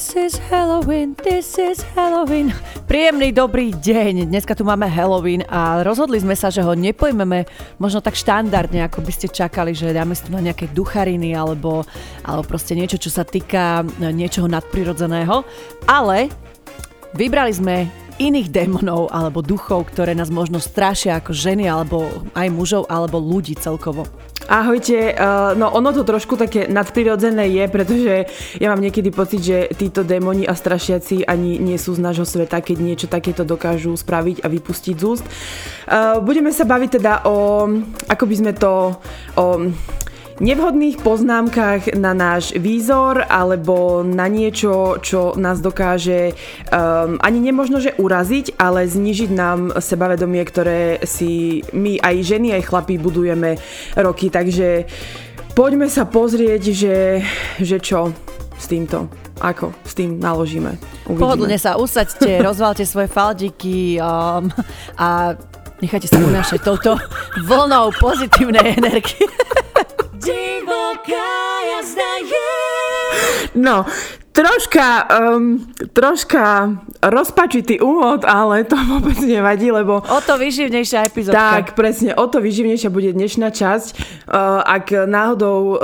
This is Halloween, this is Halloween. Príjemný dobrý deň. Dneska tu máme Halloween a rozhodli sme sa, že ho nepojmeme možno tak štandardne, ako by ste čakali, že dáme si tu na nejaké duchariny alebo, alebo proste niečo, čo sa týka niečoho nadprirodzeného. Ale vybrali sme iných démonov alebo duchov, ktoré nás možno strašia ako ženy alebo aj mužov alebo ľudí celkovo. Ahojte, uh, no ono to trošku také nadprirodzené je, pretože ja mám niekedy pocit, že títo démoni a strašiaci ani nie sú z nášho sveta, keď niečo takéto dokážu spraviť a vypustiť z úst. Uh, budeme sa baviť teda o, ako by sme to, o nevhodných poznámkach na náš výzor alebo na niečo, čo nás dokáže um, ani nemožno, že uraziť, ale znižiť nám sebavedomie, ktoré si my aj ženy, aj chlapí budujeme roky. Takže poďme sa pozrieť, že, že čo s týmto ako s tým naložíme. Uvidíme. Pohodlne sa usaďte, rozvalte svoje faldiky um, a nechajte sa unášať touto vlnou pozitívnej energie. Divoká jazda je. No, troška, um, troška rozpačitý úvod, ale to vôbec nevadí, lebo... O to vyživnejšia epizódka. Tak, presne, o to vyživnejšia bude dnešná časť. Uh, ak náhodou uh,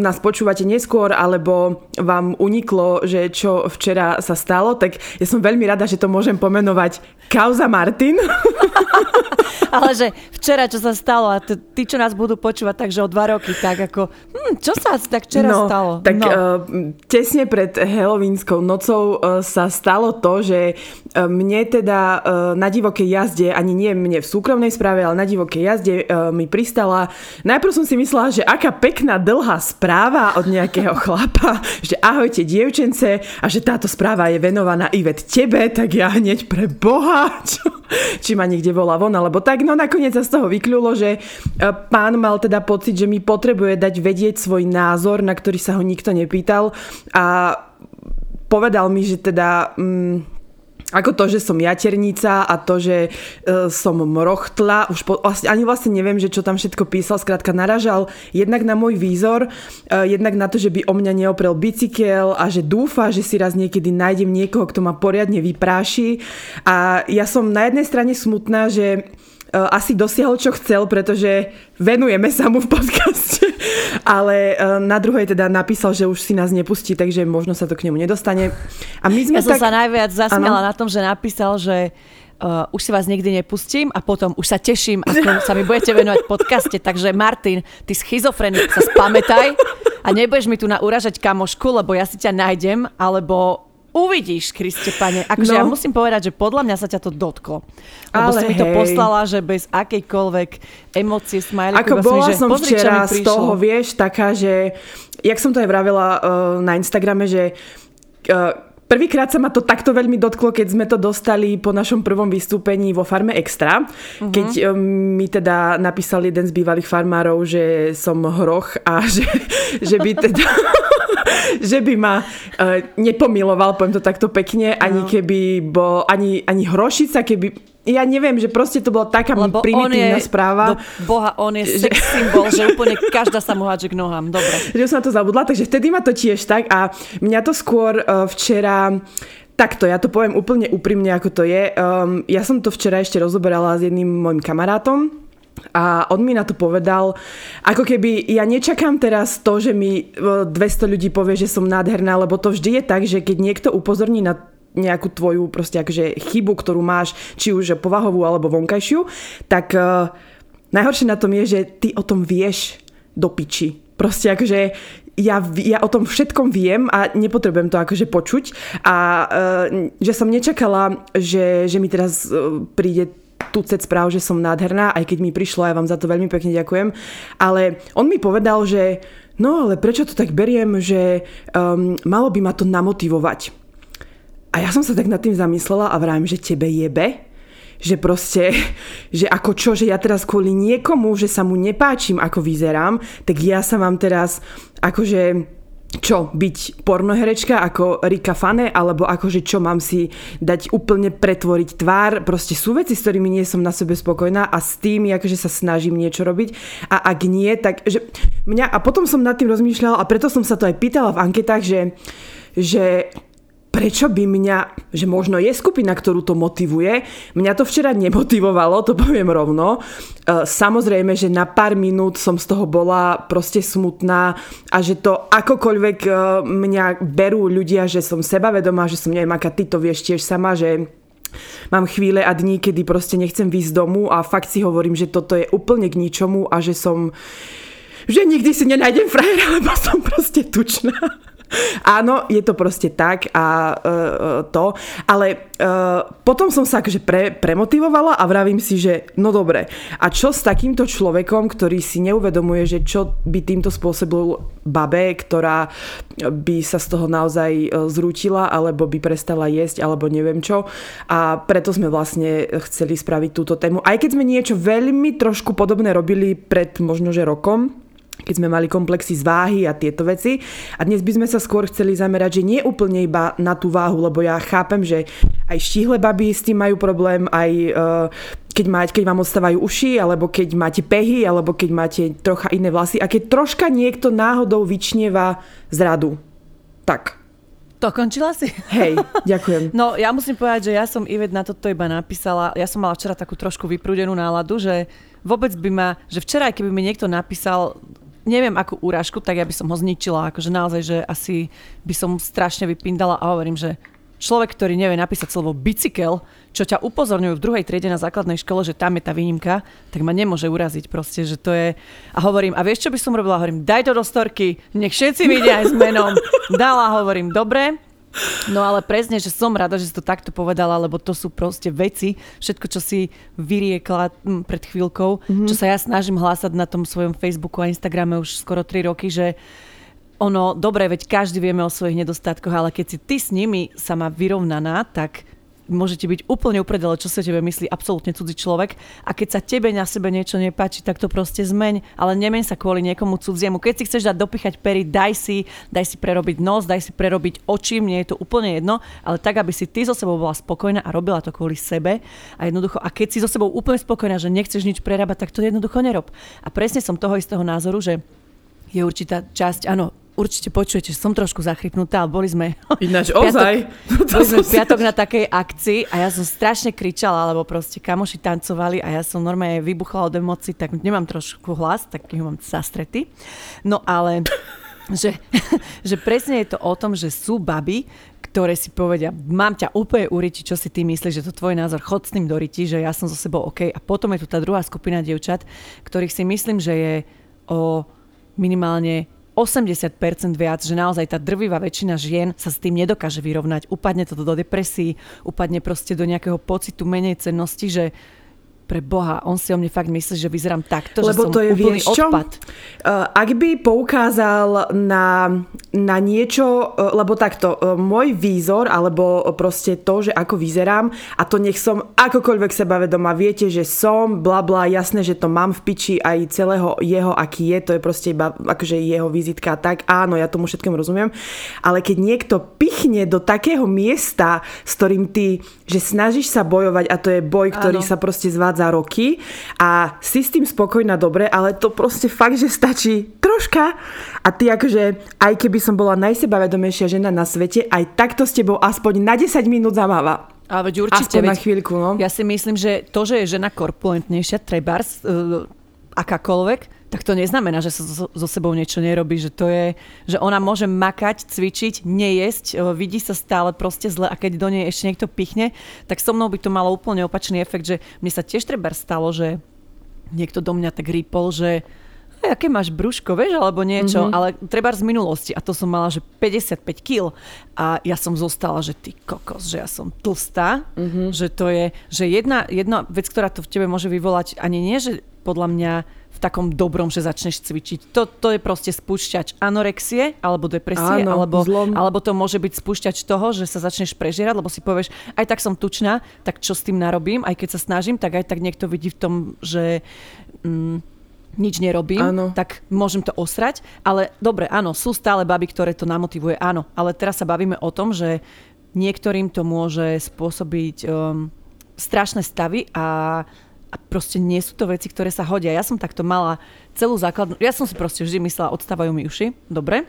nás počúvate neskôr, alebo vám uniklo, že čo včera sa stalo, tak ja som veľmi rada, že to môžem pomenovať Kauza Martin. Ale že včera, čo sa stalo a t- tí, čo nás budú počúvať, takže o dva roky, tak ako, hm, čo sa tak včera no, stalo? Tak no. uh, tesne pred Halloweenskou nocou uh, sa stalo to, že mne teda uh, na divokej jazde, ani nie mne v súkromnej správe, ale na divokej jazde uh, mi pristala. Najprv som si myslela, že aká pekná dlhá správa od nejakého chlapa, že ahojte dievčence a že táto správa je venovaná Ivet tebe, tak ja hneď pre Boha, čo, či ma niekde volá von, alebo tak no nakoniec sa z toho vykľulo, že e, pán mal teda pocit, že mi potrebuje dať vedieť svoj názor, na ktorý sa ho nikto nepýtal a povedal mi, že teda... Mm, ako to, že som jaternica a to, že e, som mrochtla, už po, vlastne, ani vlastne neviem, že čo tam všetko písal, skrátka naražal jednak na môj výzor, e, jednak na to, že by o mňa neoprel bicykel a že dúfa, že si raz niekedy nájdem niekoho, kto ma poriadne vypráši. A ja som na jednej strane smutná, že asi dosiahol, čo chcel, pretože venujeme sa mu v podcaste. Ale eh, na druhej teda napísal, že už si nás nepustí, takže možno sa to k nemu nedostane. A my sme ja tak... som sa najviac zasmiala ano. na tom, že napísal, že uh, už si vás nikdy nepustím a potom už sa teším, ako sa mi budete venovať podcaste. Takže Martin, ty schizofrenik, sa spamätaj a nebudeš mi tu na uražať kamošku, lebo ja si ťa nájdem, alebo Uvidíš, Kriste, pane. Akože no. ja musím povedať, že podľa mňa sa ťa to dotklo. Lebo Ale si mi to poslala, že bez akejkoľvek emócie, smajlíku. Ako bola že, som pozri, včera z toho, vieš, taká, že jak som to aj vravila uh, na Instagrame, že uh, Prvýkrát sa ma to takto veľmi dotklo, keď sme to dostali po našom prvom vystúpení vo Farme Extra, uh-huh. keď um, mi teda napísal jeden z bývalých farmárov, že som hroch a že, že by teda že by ma uh, nepomiloval, poviem to takto pekne, ani no. keby bol, ani, ani hrošica, keby ja neviem, že proste to bola taká Lebo primitívna je, správa. boha, on je sex symbol, že úplne každá sa mu hádže k nohám. Dobre. Že som na to zabudla, takže vtedy ma to tiež tak a mňa to skôr uh, včera Takto, ja to poviem úplne úprimne, ako to je. Um, ja som to včera ešte rozoberala s jedným môjim kamarátom, a on mi na to povedal, ako keby ja nečakám teraz to, že mi 200 ľudí povie, že som nádherná, lebo to vždy je tak, že keď niekto upozorní na nejakú tvoju proste akože chybu, ktorú máš, či už povahovú alebo vonkajšiu, tak uh, najhoršie na tom je, že ty o tom vieš do piči. Proste akože ja, ja o tom všetkom viem a nepotrebujem to akože počuť a uh, že som nečakala, že, že mi teraz uh, príde tucet správ, že som nádherná, aj keď mi prišlo, ja vám za to veľmi pekne ďakujem. Ale on mi povedal, že no ale prečo to tak beriem, že um, malo by ma to namotivovať. A ja som sa tak nad tým zamyslela a vravím, že tebe jebe, že proste, že ako čo, že ja teraz kvôli niekomu, že sa mu nepáčim, ako vyzerám, tak ja sa mám teraz akože čo, byť pornoherečka ako Rika Fane, alebo akože čo mám si dať úplne pretvoriť tvár. Proste sú veci, s ktorými nie som na sebe spokojná a s tým akože sa snažím niečo robiť. A ak nie, tak že mňa, a potom som nad tým rozmýšľala a preto som sa to aj pýtala v anketách, že, že prečo by mňa, že možno je skupina, ktorú to motivuje. Mňa to včera nemotivovalo, to poviem rovno. E, samozrejme, že na pár minút som z toho bola proste smutná a že to akokoľvek e, mňa berú ľudia, že som sebavedomá, že som neviem, aká ty to vieš tiež sama, že mám chvíle a dní, kedy proste nechcem výjsť domu a fakt si hovorím, že toto je úplne k ničomu a že som že nikdy si nenájdem frajera, lebo som proste tučná. Áno, je to proste tak a uh, to, ale uh, potom som sa akože pre, premotivovala a vravím si, že no dobre, a čo s takýmto človekom, ktorý si neuvedomuje, že čo by týmto spôsobil babe, ktorá by sa z toho naozaj zrútila, alebo by prestala jesť, alebo neviem čo. A preto sme vlastne chceli spraviť túto tému. Aj keď sme niečo veľmi trošku podobné robili pred možno že rokom, keď sme mali komplexy z váhy a tieto veci. A dnes by sme sa skôr chceli zamerať, že nie úplne iba na tú váhu, lebo ja chápem, že aj štíhle baby s tým majú problém, aj uh, keď, mať, keď vám odstávajú uši, alebo keď máte pehy, alebo keď máte trocha iné vlasy a keď troška niekto náhodou vyčnieva zradu. Tak. To končila si? Hej, ďakujem. No ja musím povedať, že ja som Ivet na toto iba napísala, ja som mala včera takú trošku vyprúdenú náladu, že vôbec by ma, že včera, keby mi niekto napísal neviem akú úražku, tak ja by som ho zničila. Akože naozaj, že asi by som strašne vypindala a hovorím, že človek, ktorý nevie napísať slovo bicykel, čo ťa upozorňujú v druhej triede na základnej škole, že tam je tá výnimka, tak ma nemôže uraziť proste, že to je... A hovorím, a vieš, čo by som robila? Hovorím, daj to do storky, nech všetci vidia aj s menom. Dala, hovorím, dobre, No ale presne, že som rada, že si to takto povedala, lebo to sú proste veci, všetko, čo si vyriekla hm, pred chvíľkou, mm-hmm. čo sa ja snažím hlásať na tom svojom Facebooku a Instagrame už skoro 3 roky, že ono, dobre, veď každý vieme o svojich nedostatkoch, ale keď si ty s nimi sama vyrovnaná, tak môžete byť úplne upredele, čo sa tebe myslí absolútne cudzí človek a keď sa tebe na sebe niečo nepáči, tak to proste zmeň, ale nemeň sa kvôli niekomu cudziemu. Keď si chceš dať dopichať pery, daj si, daj si prerobiť nos, daj si prerobiť oči, mne je to úplne jedno, ale tak, aby si ty so sebou bola spokojná a robila to kvôli sebe a jednoducho, a keď si so sebou úplne spokojná, že nechceš nič prerábať, tak to jednoducho nerob. A presne som toho istého názoru, že je určitá časť, áno, určite počujete, že som trošku zachrypnutá, ale boli sme... Ináč ozaj. boli sme v piatok na takej akcii a ja som strašne kričala, lebo proste kamoši tancovali a ja som normálne vybuchla od emócií, tak nemám trošku hlas, tak ho mám zastrety. No ale že, že presne je to o tom, že sú baby, ktoré si povedia, mám ťa úplne uriči, čo si ty myslíš, že to tvoj názor, chod s tým do riti, že ja som so sebou OK. A potom je tu tá druhá skupina dievčat, ktorých si myslím, že je o minimálne 80% viac, že naozaj tá drvivá väčšina žien sa s tým nedokáže vyrovnať. Upadne to do depresí, upadne proste do nejakého pocitu menej cennosti, že pre Boha, on si o mne fakt myslí, že vyzerám takto, Lebo že som to je, úplný vieš čo? odpad. Uh, ak by poukázal na, na niečo, uh, lebo takto, uh, môj výzor, alebo proste to, že ako vyzerám, a to nech som akokoľvek sebavedomá, viete, že som, bla bla, jasné, že to mám v piči aj celého jeho, aký je, to je proste iba akože jeho vizitka, tak áno, ja tomu všetkému rozumiem, ale keď niekto pichne do takého miesta, s ktorým ty, že snažíš sa bojovať a to je boj, ktorý áno. sa proste zvádza za roky a si s tým spokojná dobre, ale to proste fakt, že stačí troška a ty akože, aj keby som bola najsebavedomejšia žena na svete, aj takto s tebou aspoň na 10 minút zamáva. Ale veď určite. Aspoň veď, na chvíľku, no. Ja si myslím, že to, že je žena korpulentnejšia, trebárs, uh, akákoľvek, tak to neznamená, že sa so, so sebou niečo nerobí, že to je, že ona môže makať, cvičiť, nejesť, e, vidí sa stále proste zle a keď do nej ešte niekto pichne, tak so mnou by to malo úplne opačný efekt, že mne sa tiež treba stalo, že niekto do mňa tak rýpol, že aké máš brúško, vieš, alebo niečo, mm-hmm. ale treba z minulosti a to som mala, že 55 kg a ja som zostala, že ty kokos, že ja som tlstá, mm-hmm. že to je, že jedna, jedna vec, ktorá to v tebe môže vyvolať, ani nie, že podľa mňa v takom dobrom, že začneš cvičiť. To, to je proste spúšťač anorexie alebo depresie, Áno, alebo, zlom. alebo to môže byť spúšťač toho, že sa začneš prežierať, lebo si povieš, aj tak som tučná, tak čo s tým narobím, aj keď sa snažím, tak aj tak niekto vidí v tom, že... Mm, nič nerobím, áno. tak môžem to osrať. Ale dobre, áno, sú stále baby, ktoré to namotivuje, áno. Ale teraz sa bavíme o tom, že niektorým to môže spôsobiť um, strašné stavy a a proste nie sú to veci, ktoré sa hodia. Ja som takto mala celú základnú... Ja som si proste vždy myslela, odstávajú mi uši, dobre.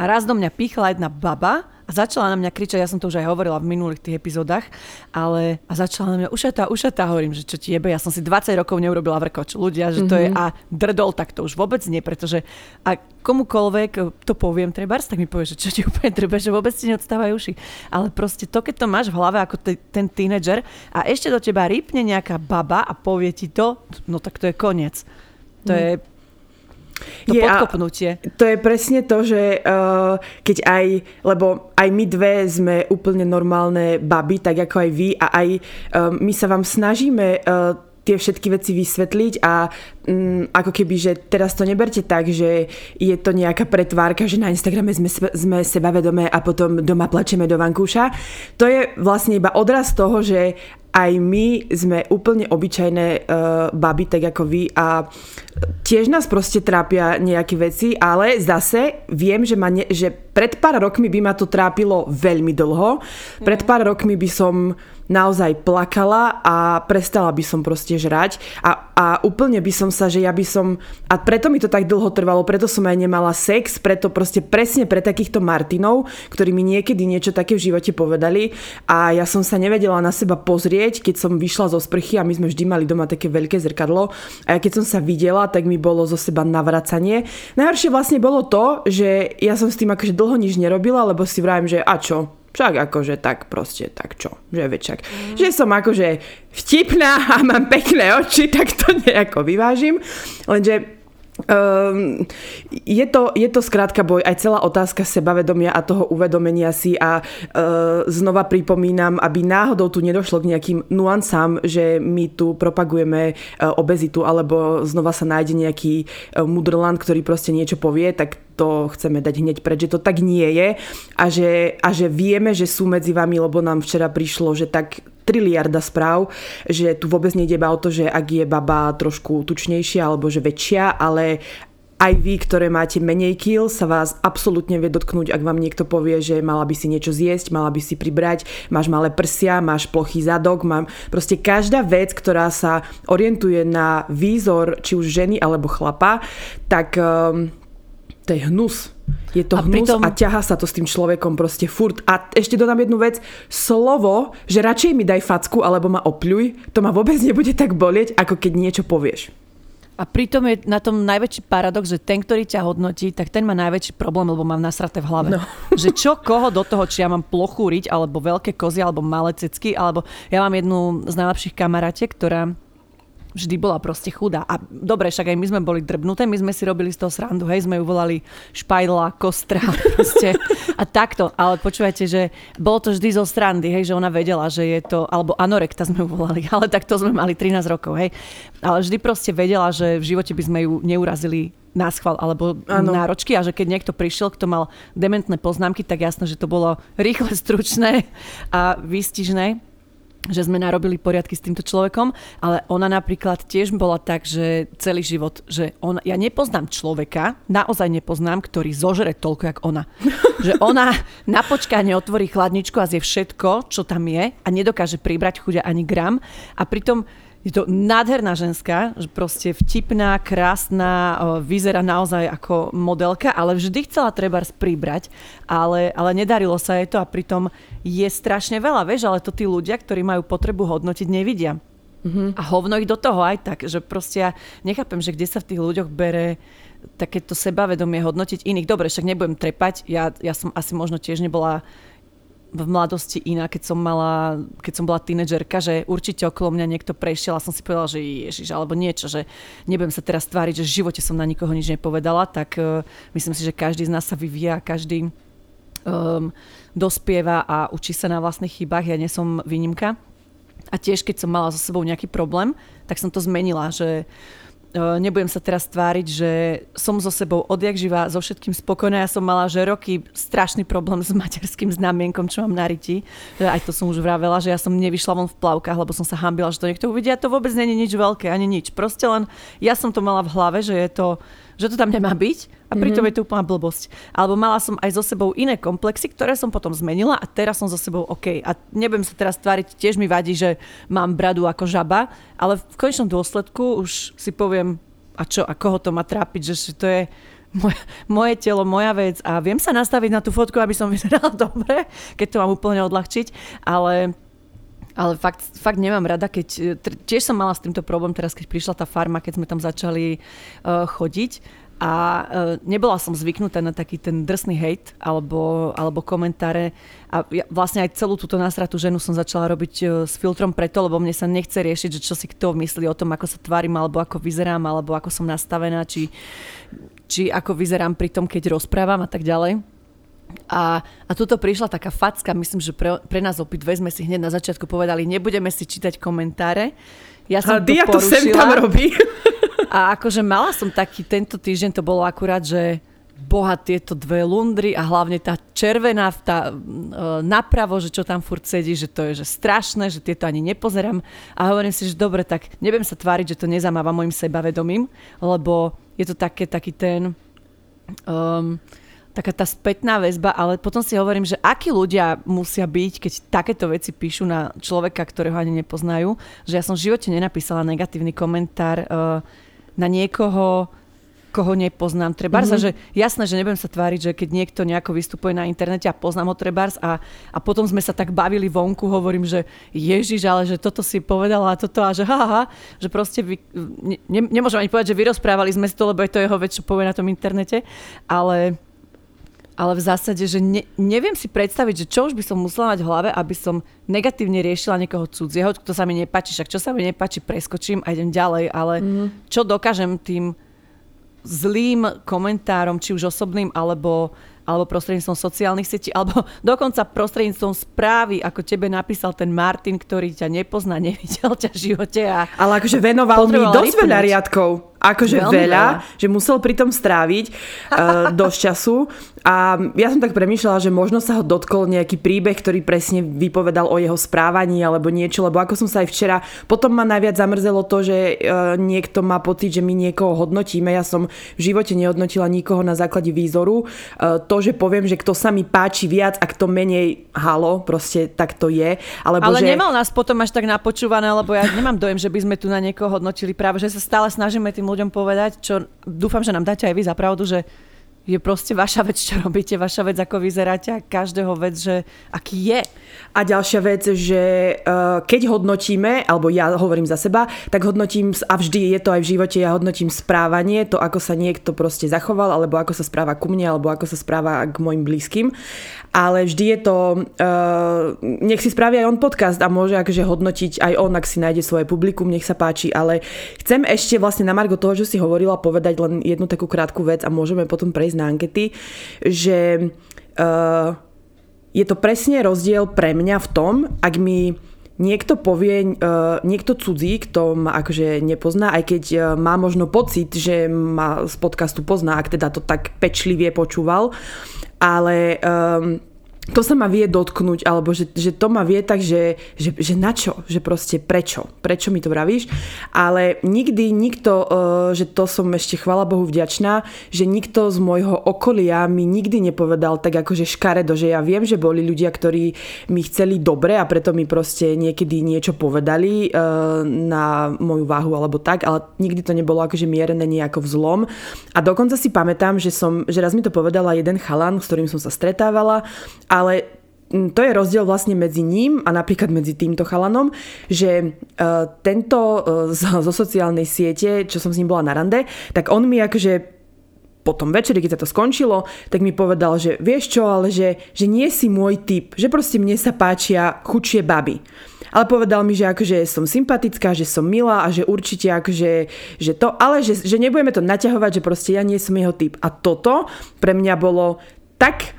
A raz do mňa pichla jedna baba a začala na mňa kričať, ja som to už aj hovorila v minulých tých epizódach, ale a začala na mňa ušatá, ušatá, hovorím, že čo ti jebe, ja som si 20 rokov neurobila vrkoč. Ľudia, že to mm-hmm. je a drdol, tak to už vôbec nie, pretože a komukoľvek to poviem treba, tak mi povie, že čo ti úplne treba, že vôbec ti neodstávajú uši. Ale proste to, keď to máš v hlave ako te, ten tínedžer a ešte do teba rýpne nejaká baba a povie ti to, no tak to je koniec. To mm. je to je, podkopnutie. To je presne to, že uh, keď aj, lebo aj my dve sme úplne normálne baby, tak ako aj vy a aj uh, my sa vám snažíme uh, tie všetky veci vysvetliť a um, ako keby, že teraz to neberte tak, že je to nejaká pretvárka, že na Instagrame sme, sme sebavedomé a potom doma plačeme do vankúša. To je vlastne iba odraz toho, že aj my sme úplne obyčajné uh, baby, tak ako vy a tiež nás proste trápia nejaké veci, ale zase viem, že, ma ne, že pred pár rokmi by ma to trápilo veľmi dlho. Pred pár rokmi by som naozaj plakala a prestala by som proste žrať. A, a úplne by som sa, že ja by som a preto mi to tak dlho trvalo, preto som aj nemala sex, preto proste presne pre takýchto Martinov, ktorí mi niekedy niečo také v živote povedali. A ja som sa nevedela na seba pozrieť, keď som vyšla zo sprchy a my sme vždy mali doma také veľké zrkadlo. A ja keď som sa videla, tak mi bolo zo seba navracanie. Najhoršie vlastne bolo to, že ja som s tým akože dlho nič nerobila, lebo si vravím, že a čo, však akože tak proste, tak čo, že večak. Mm. Že som akože vtipná a mám pekné oči, tak to nejako vyvážim. Lenže Um, je, to, je to skrátka boj, aj celá otázka sebavedomia a toho uvedomenia si a uh, znova pripomínam, aby náhodou tu nedošlo k nejakým nuancám, že my tu propagujeme uh, obezitu alebo znova sa nájde nejaký uh, mudrland, ktorý proste niečo povie, tak to chceme dať hneď preč, že to tak nie je a že, a že vieme, že sú medzi vami, lebo nám včera prišlo, že tak triliarda správ, že tu vôbec nejde iba o to, že ak je baba trošku tučnejšia alebo že väčšia, ale aj vy, ktoré máte menej kil, sa vás absolútne vie dotknúť, ak vám niekto povie, že mala by si niečo zjesť, mala by si pribrať, máš malé prsia, máš plochý zadok, mám proste každá vec, ktorá sa orientuje na výzor či už ženy alebo chlapa, tak um, to je hnus. Je to a hnus pritom... a ťaha sa to s tým človekom proste furt. A ešte dodám jednu vec. Slovo, že radšej mi daj facku alebo ma opľuj, to ma vôbec nebude tak bolieť, ako keď niečo povieš. A pritom je na tom najväčší paradox, že ten, ktorý ťa hodnotí, tak ten má najväčší problém, lebo mám nasraté v hlave. No. Že čo koho do toho, či ja mám plochu riť, alebo veľké kozy, alebo malé cecky, alebo ja mám jednu z najlepších kamaráte, ktorá vždy bola proste chudá. A dobre, však aj my sme boli drbnuté, my sme si robili z toho srandu, hej, sme ju volali špajdla, kostra, proste. A takto, ale počúvajte, že bolo to vždy zo srandy, hej, že ona vedela, že je to, alebo anorekta sme ju volali, ale takto sme mali 13 rokov, hej. Ale vždy proste vedela, že v živote by sme ju neurazili na schval alebo ano. náročky a že keď niekto prišiel, kto mal dementné poznámky, tak jasné, že to bolo rýchle, stručné a výstižné že sme narobili poriadky s týmto človekom, ale ona napríklad tiež bola tak, že celý život, že on, ja nepoznám človeka, naozaj nepoznám, ktorý zožere toľko, jak ona. že ona na počkanie otvorí chladničku a zje všetko, čo tam je a nedokáže pribrať chuďa ani gram a pritom je to nádherná ženská, že proste vtipná, krásna, vyzerá naozaj ako modelka, ale vždy chcela treba pribrať, ale, ale nedarilo sa jej to a pritom je strašne veľa, vieš, ale to tí ľudia, ktorí majú potrebu hodnotiť, nevidia. Mm-hmm. A hovno ich do toho aj tak, že proste ja nechápem, že kde sa v tých ľuďoch bere takéto sebavedomie hodnotiť iných. Dobre, však nebudem trepať, ja, ja som asi možno tiež nebola v mladosti iná, keď som mala, keď som bola tínedžerka, že určite okolo mňa niekto prešiel a som si povedala, že ježiš, alebo niečo, že nebudem sa teraz tváriť, že v živote som na nikoho nič nepovedala, tak uh, myslím si, že každý z nás sa vyvíja, každý um, dospieva a učí sa na vlastných chybách. Ja nie som výnimka. A tiež, keď som mala so sebou nejaký problém, tak som to zmenila, že nebudem sa teraz tváriť, že som so sebou odjak živa, so všetkým spokojná. Ja som mala, že roky strašný problém s materským znamienkom, čo mám na ryti. Aj to som už vravela, že ja som nevyšla von v plavkách, lebo som sa hambila, že to niekto uvidia. To vôbec není nič veľké, ani nič. Proste len ja som to mala v hlave, že je to že to tam nemá byť a pritom mm-hmm. je to úplná blbosť. Alebo mala som aj so sebou iné komplexy, ktoré som potom zmenila a teraz som so sebou OK. A nebudem sa teraz tváriť, tiež mi vadí, že mám bradu ako žaba, ale v konečnom dôsledku už si poviem, a čo, a koho to má trápiť, že to je moje, moje telo, moja vec a viem sa nastaviť na tú fotku, aby som vyzerala dobre, keď to mám úplne odľahčiť, ale ale fakt, fakt nemám rada, keď... Tiež som mala s týmto problém teraz, keď prišla tá farma, keď sme tam začali uh, chodiť a uh, nebola som zvyknutá na taký ten drsný hejt alebo, alebo komentáre a ja vlastne aj celú túto nasratú ženu som začala robiť uh, s filtrom preto, lebo mne sa nechce riešiť, že čo si kto myslí o tom, ako sa tvárim alebo ako vyzerám alebo ako som nastavená, či, či ako vyzerám pri tom, keď rozprávam a tak ďalej. A, a tuto prišla taká facka, myslím, že pre, pre nás dve sme si hneď na začiatku povedali, nebudeme si čítať komentáre. Ja som a to to sem tam robí. A akože mala som taký, tento týždeň to bolo akurát, že boha tieto dve lundry a hlavne tá červená tá, e, napravo, že čo tam furt sedí, že to je že strašné, že tieto ani nepozerám a hovorím si, že dobre, tak nebudem sa tváriť, že to nezamáva môjim sebavedomím, lebo je to také, taký ten um, taká tá spätná väzba, ale potom si hovorím, že akí ľudia musia byť, keď takéto veci píšu na človeka, ktorého ani nepoznajú, že ja som v živote nenapísala negatívny komentár uh, na niekoho, koho nepoznám. Trebárs, mm-hmm. že jasné, že nebudem sa tváriť, že keď niekto nejako vystupuje na internete a poznám ho Trebárs a, a potom sme sa tak bavili vonku, hovorím, že Ježiš, ale že toto si povedala a toto a že ha, ha že proste vy, ne, nemôžem ani povedať, že vyrozprávali sme si to, lebo je to jeho vec, čo povie na tom internete, ale ale v zásade, že ne, neviem si predstaviť, že čo už by som musela mať v hlave, aby som negatívne riešila niekoho cudzieho, kto sa mi nepáči, však čo sa mi nepáči, preskočím a idem ďalej, ale mm. čo dokážem tým zlým komentárom, či už osobným, alebo alebo prostredníctvom sociálnych sietí, alebo dokonca prostredníctvom správy, ako tebe napísal ten Martin, ktorý ťa nepozná, nevidel ťa v živote. A Ale akože venoval mi dosť veľa riadkov akože Veľmi veľa, veľa, že musel pri tom stráviť uh, dosť času a ja som tak premýšľala, že možno sa ho dotkol nejaký príbeh, ktorý presne vypovedal o jeho správaní alebo niečo, lebo ako som sa aj včera, potom ma najviac zamrzelo to, že uh, niekto má pocit, že my niekoho hodnotíme. Ja som v živote nehodnotila nikoho na základe výzoru. Uh, to, že poviem, že kto sa mi páči viac a kto menej halo, proste tak to je. Alebo Ale že... nemal nás potom až tak napočúvané, lebo ja nemám dojem, že by sme tu na niekoho hodnotili. Práve, že sa stále snažíme tým ľuďom povedať, čo dúfam, že nám dáte aj vy za pravdu, že je proste vaša vec, čo robíte, vaša vec, ako vyzeráte a každého vec, že aký je. A ďalšia vec, že uh, keď hodnotíme, alebo ja hovorím za seba, tak hodnotím, a vždy je to aj v živote, ja hodnotím správanie, to ako sa niekto proste zachoval, alebo ako sa správa ku mne, alebo ako sa správa k mojim blízkym. Ale vždy je to, uh, nech si spraví aj on podcast a môže akože hodnotiť aj on, ak si nájde svoje publikum, nech sa páči. Ale chcem ešte vlastne na Margo toho, čo si hovorila, povedať len jednu takú krátku vec a môžeme potom prejsť na ankety, že uh, je to presne rozdiel pre mňa v tom, ak mi niekto povie, uh, niekto cudzí, kto ma akože nepozná, aj keď uh, má možno pocit, že ma z podcastu pozná, ak teda to tak pečlivie počúval, ale um, to sa ma vie dotknúť, alebo že, že to ma vie tak, že, že, že na čo, že proste prečo, prečo mi to vravíš, ale nikdy nikto, uh, že to som ešte chvala Bohu vďačná, že nikto z môjho okolia mi nikdy nepovedal tak akože škaredo, že ja viem, že boli ľudia, ktorí mi chceli dobre a preto mi proste niekedy niečo povedali uh, na moju váhu alebo tak, ale nikdy to nebolo akože mierené nejako v zlom. A dokonca si pamätám, že som, že raz mi to povedala jeden chalan, s ktorým som sa stretávala ale mm, to je rozdiel vlastne medzi ním a napríklad medzi týmto chalanom, že uh, tento uh, zo, sociálnej siete, čo som s ním bola na rande, tak on mi akože po tom večeri, keď sa to skončilo, tak mi povedal, že vieš čo, ale že, že nie si môj typ, že proste mne sa páčia chučie baby. Ale povedal mi, že akože som sympatická, že som milá a že určite akože, že to, ale že, že nebudeme to naťahovať, že proste ja nie som jeho typ. A toto pre mňa bolo tak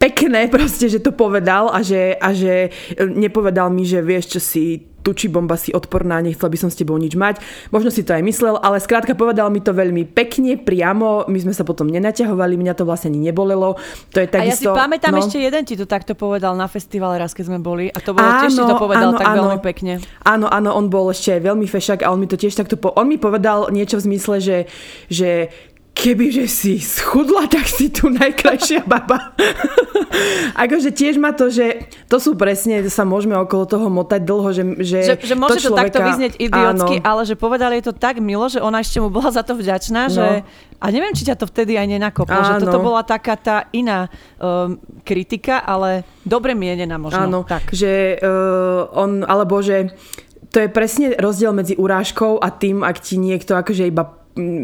pekné proste, že to povedal a že, a že e, nepovedal mi, že vieš, čo si tuči bomba si odporná, nechcel by som s tebou nič mať. Možno si to aj myslel, ale skrátka povedal mi to veľmi pekne, priamo. My sme sa potom nenaťahovali, mňa to vlastne ani nebolelo. To je takisto, a ja si pamätám, no. ešte jeden ti to takto povedal na festivale raz, keď sme boli. A to bolo áno, tiež, to povedal áno, tak áno. veľmi pekne. Áno, áno, on bol ešte veľmi fešak a on mi to tiež takto... Po... On mi povedal niečo v zmysle, že, že kebyže si schudla, tak si tu najkrajšia baba. akože tiež ma to, že to sú presne, sa môžeme okolo toho motať dlho, že, že, že, že môže to, človeka, to takto vyznieť idiotsky, áno. ale že povedali to tak milo, že ona ešte mu bola za to vďačná, no. že a neviem, či ťa to vtedy aj nenakoplo, že toto bola taká tá iná um, kritika, ale dobre mienená možno. Áno, tak. že uh, on, alebo že to je presne rozdiel medzi urážkou a tým, ak ti niekto akože iba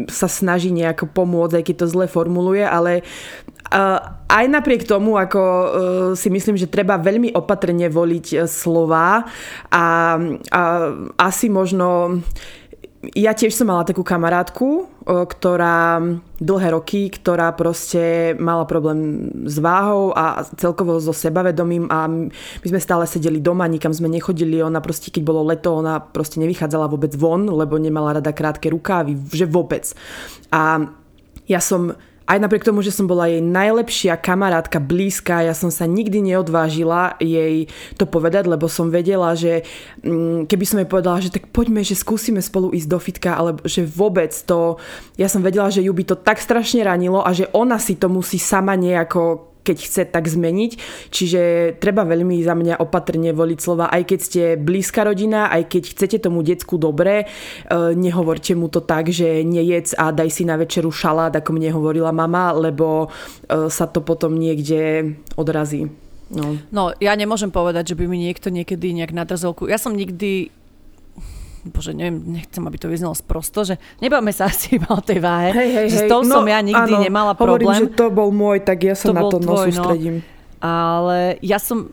sa snaží nejako pomôcť, aj keď to zle formuluje, ale aj napriek tomu, ako uh, si myslím, že treba veľmi opatrne voliť uh, slova a, a asi možno ja tiež som mala takú kamarátku, ktorá dlhé roky, ktorá proste mala problém s váhou a celkovo so sebavedomím a my sme stále sedeli doma, nikam sme nechodili, ona proste, keď bolo leto, ona proste nevychádzala vôbec von, lebo nemala rada krátke rukávy, že vôbec. A ja som aj napriek tomu, že som bola jej najlepšia kamarátka, blízka, ja som sa nikdy neodvážila jej to povedať, lebo som vedela, že mm, keby som jej povedala, že tak poďme, že skúsime spolu ísť do fitka, alebo že vôbec to, ja som vedela, že ju by to tak strašne ranilo a že ona si to musí sama nejako keď chce, tak zmeniť. Čiže treba veľmi za mňa opatrne voliť slova, aj keď ste blízka rodina, aj keď chcete tomu decku dobre, e, nehovorte mu to tak, že nejedz a daj si na večeru šalát, ako mne hovorila mama, lebo e, sa to potom niekde odrazí. No. no, ja nemôžem povedať, že by mi niekto niekedy nejak nadrzol. Ja som nikdy bože, neviem, nechcem, aby to vyznelo sprosto, že nebavme sa asi iba o tej váhe. Hej, hej, že s tou no, som ja nikdy áno, nemala problém. Hovorím, že to bol môj, tak ja sa to na to tvoj, no. Ale ja som...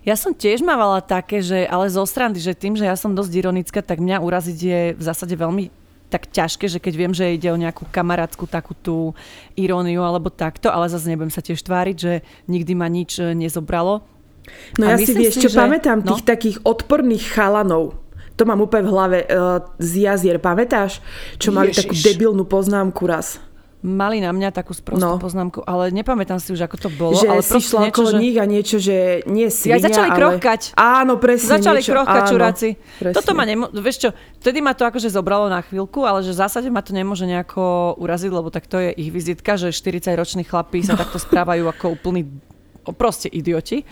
Ja som tiež mávala také, že, ale zo strany, že tým, že ja som dosť ironická, tak mňa uraziť je v zásade veľmi tak ťažké, že keď viem, že ide o nejakú kamarátskú takú tú iróniu alebo takto, ale zase nebudem sa tiež tváriť, že nikdy ma nič nezobralo. No a ja si vieš, čo že... pamätám, tých no? takých odporných chalanov, to mám úplne v hlave uh, z jazier, pamätáš? Čo mali Ježiš. takú debilnú poznámku raz. Mali na mňa takú sprostú no. poznámku, ale nepamätám si už, ako to bolo. Že ale si šla niečo, že... nich a niečo, že nie svinia, Ja začali ale... krochkať. Áno, presne. Začali niečo, krochkať áno, čuráci. Presne. Toto ma nemo... Vieš čo, vtedy ma to akože zobralo na chvíľku, ale že v zásade ma to nemôže nejako uraziť, lebo tak to je ich vizitka, že 40-roční chlapí sa no. takto správajú ako úplný proste idioti.